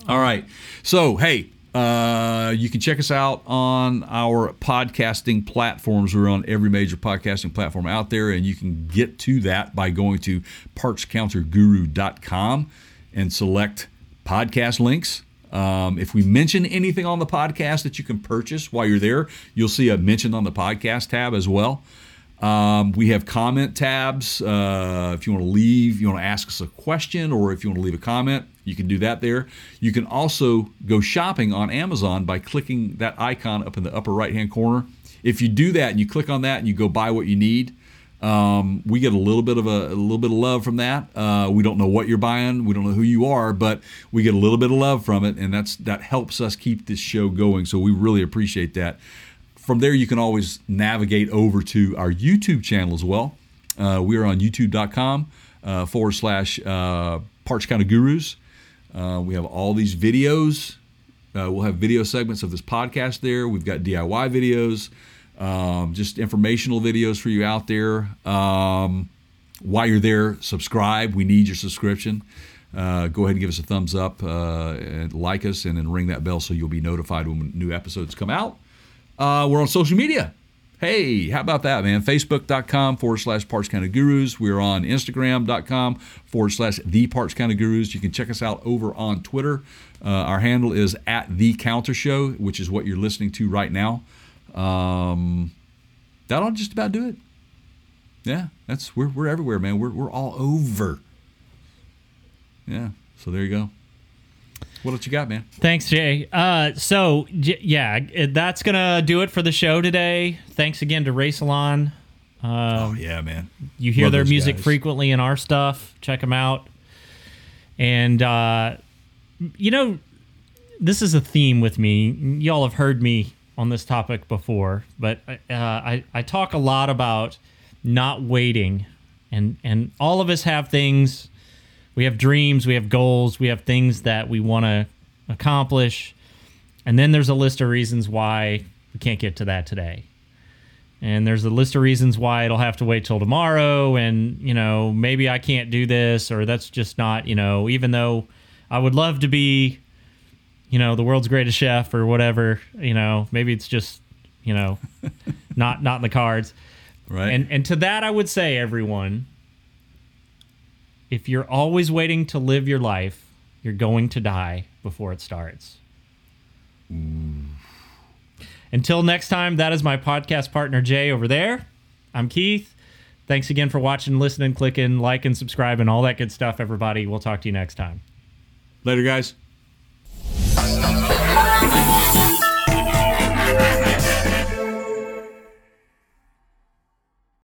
All right. So hey, uh, you can check us out on our podcasting platforms. We're on every major podcasting platform out there, and you can get to that by going to partscounterguru.com and select podcast links. Um, if we mention anything on the podcast that you can purchase while you're there, you'll see a mention on the podcast tab as well. Um, we have comment tabs. Uh, if you want to leave, you want to ask us a question, or if you want to leave a comment, you can do that there. You can also go shopping on Amazon by clicking that icon up in the upper right hand corner. If you do that and you click on that and you go buy what you need, um, we get a little bit of a, a little bit of love from that. Uh, we don't know what you're buying, we don't know who you are, but we get a little bit of love from it, and that's that helps us keep this show going. So we really appreciate that. From there, you can always navigate over to our YouTube channel as well. Uh, we are on YouTube.com uh, forward slash uh, Parts Counter Gurus. Uh, we have all these videos. Uh, we'll have video segments of this podcast there. We've got DIY videos um, just informational videos for you out there. Um, while you're there, subscribe. We need your subscription. Uh, go ahead and give us a thumbs up uh, and like us, and then ring that bell so you'll be notified when new episodes come out. Uh, we're on social media. Hey, how about that, man? Facebook.com forward slash Parts Counter Gurus. We're on Instagram.com forward slash The Parts Counter Gurus. You can check us out over on Twitter. Uh, our handle is at The Counter Show, which is what you're listening to right now. Um, that'll just about do it. Yeah, that's we're we're everywhere, man. We're we're all over. Yeah, so there you go. What else you got, man? Thanks, Jay. Uh, so yeah, that's gonna do it for the show today. Thanks again to Rhasalon. Um, oh yeah, man. You hear Love their music guys. frequently in our stuff. Check them out. And uh, you know, this is a theme with me. Y'all have heard me on this topic before, but uh, I, I talk a lot about not waiting and and all of us have things. We have dreams, we have goals, we have things that we want to accomplish, and then there's a list of reasons why we can't get to that today. And there's a list of reasons why it'll have to wait till tomorrow, and you know maybe I can't do this, or that's just not you know even though I would love to be you know the world's greatest chef or whatever you know maybe it's just you know [LAUGHS] not not in the cards Right. and and to that i would say everyone if you're always waiting to live your life you're going to die before it starts. Until next time that is my podcast partner jay over there. I'm keith. Thanks again for watching listening clicking like and subscribe and all that good stuff everybody. We'll talk to you next time. Later, guys.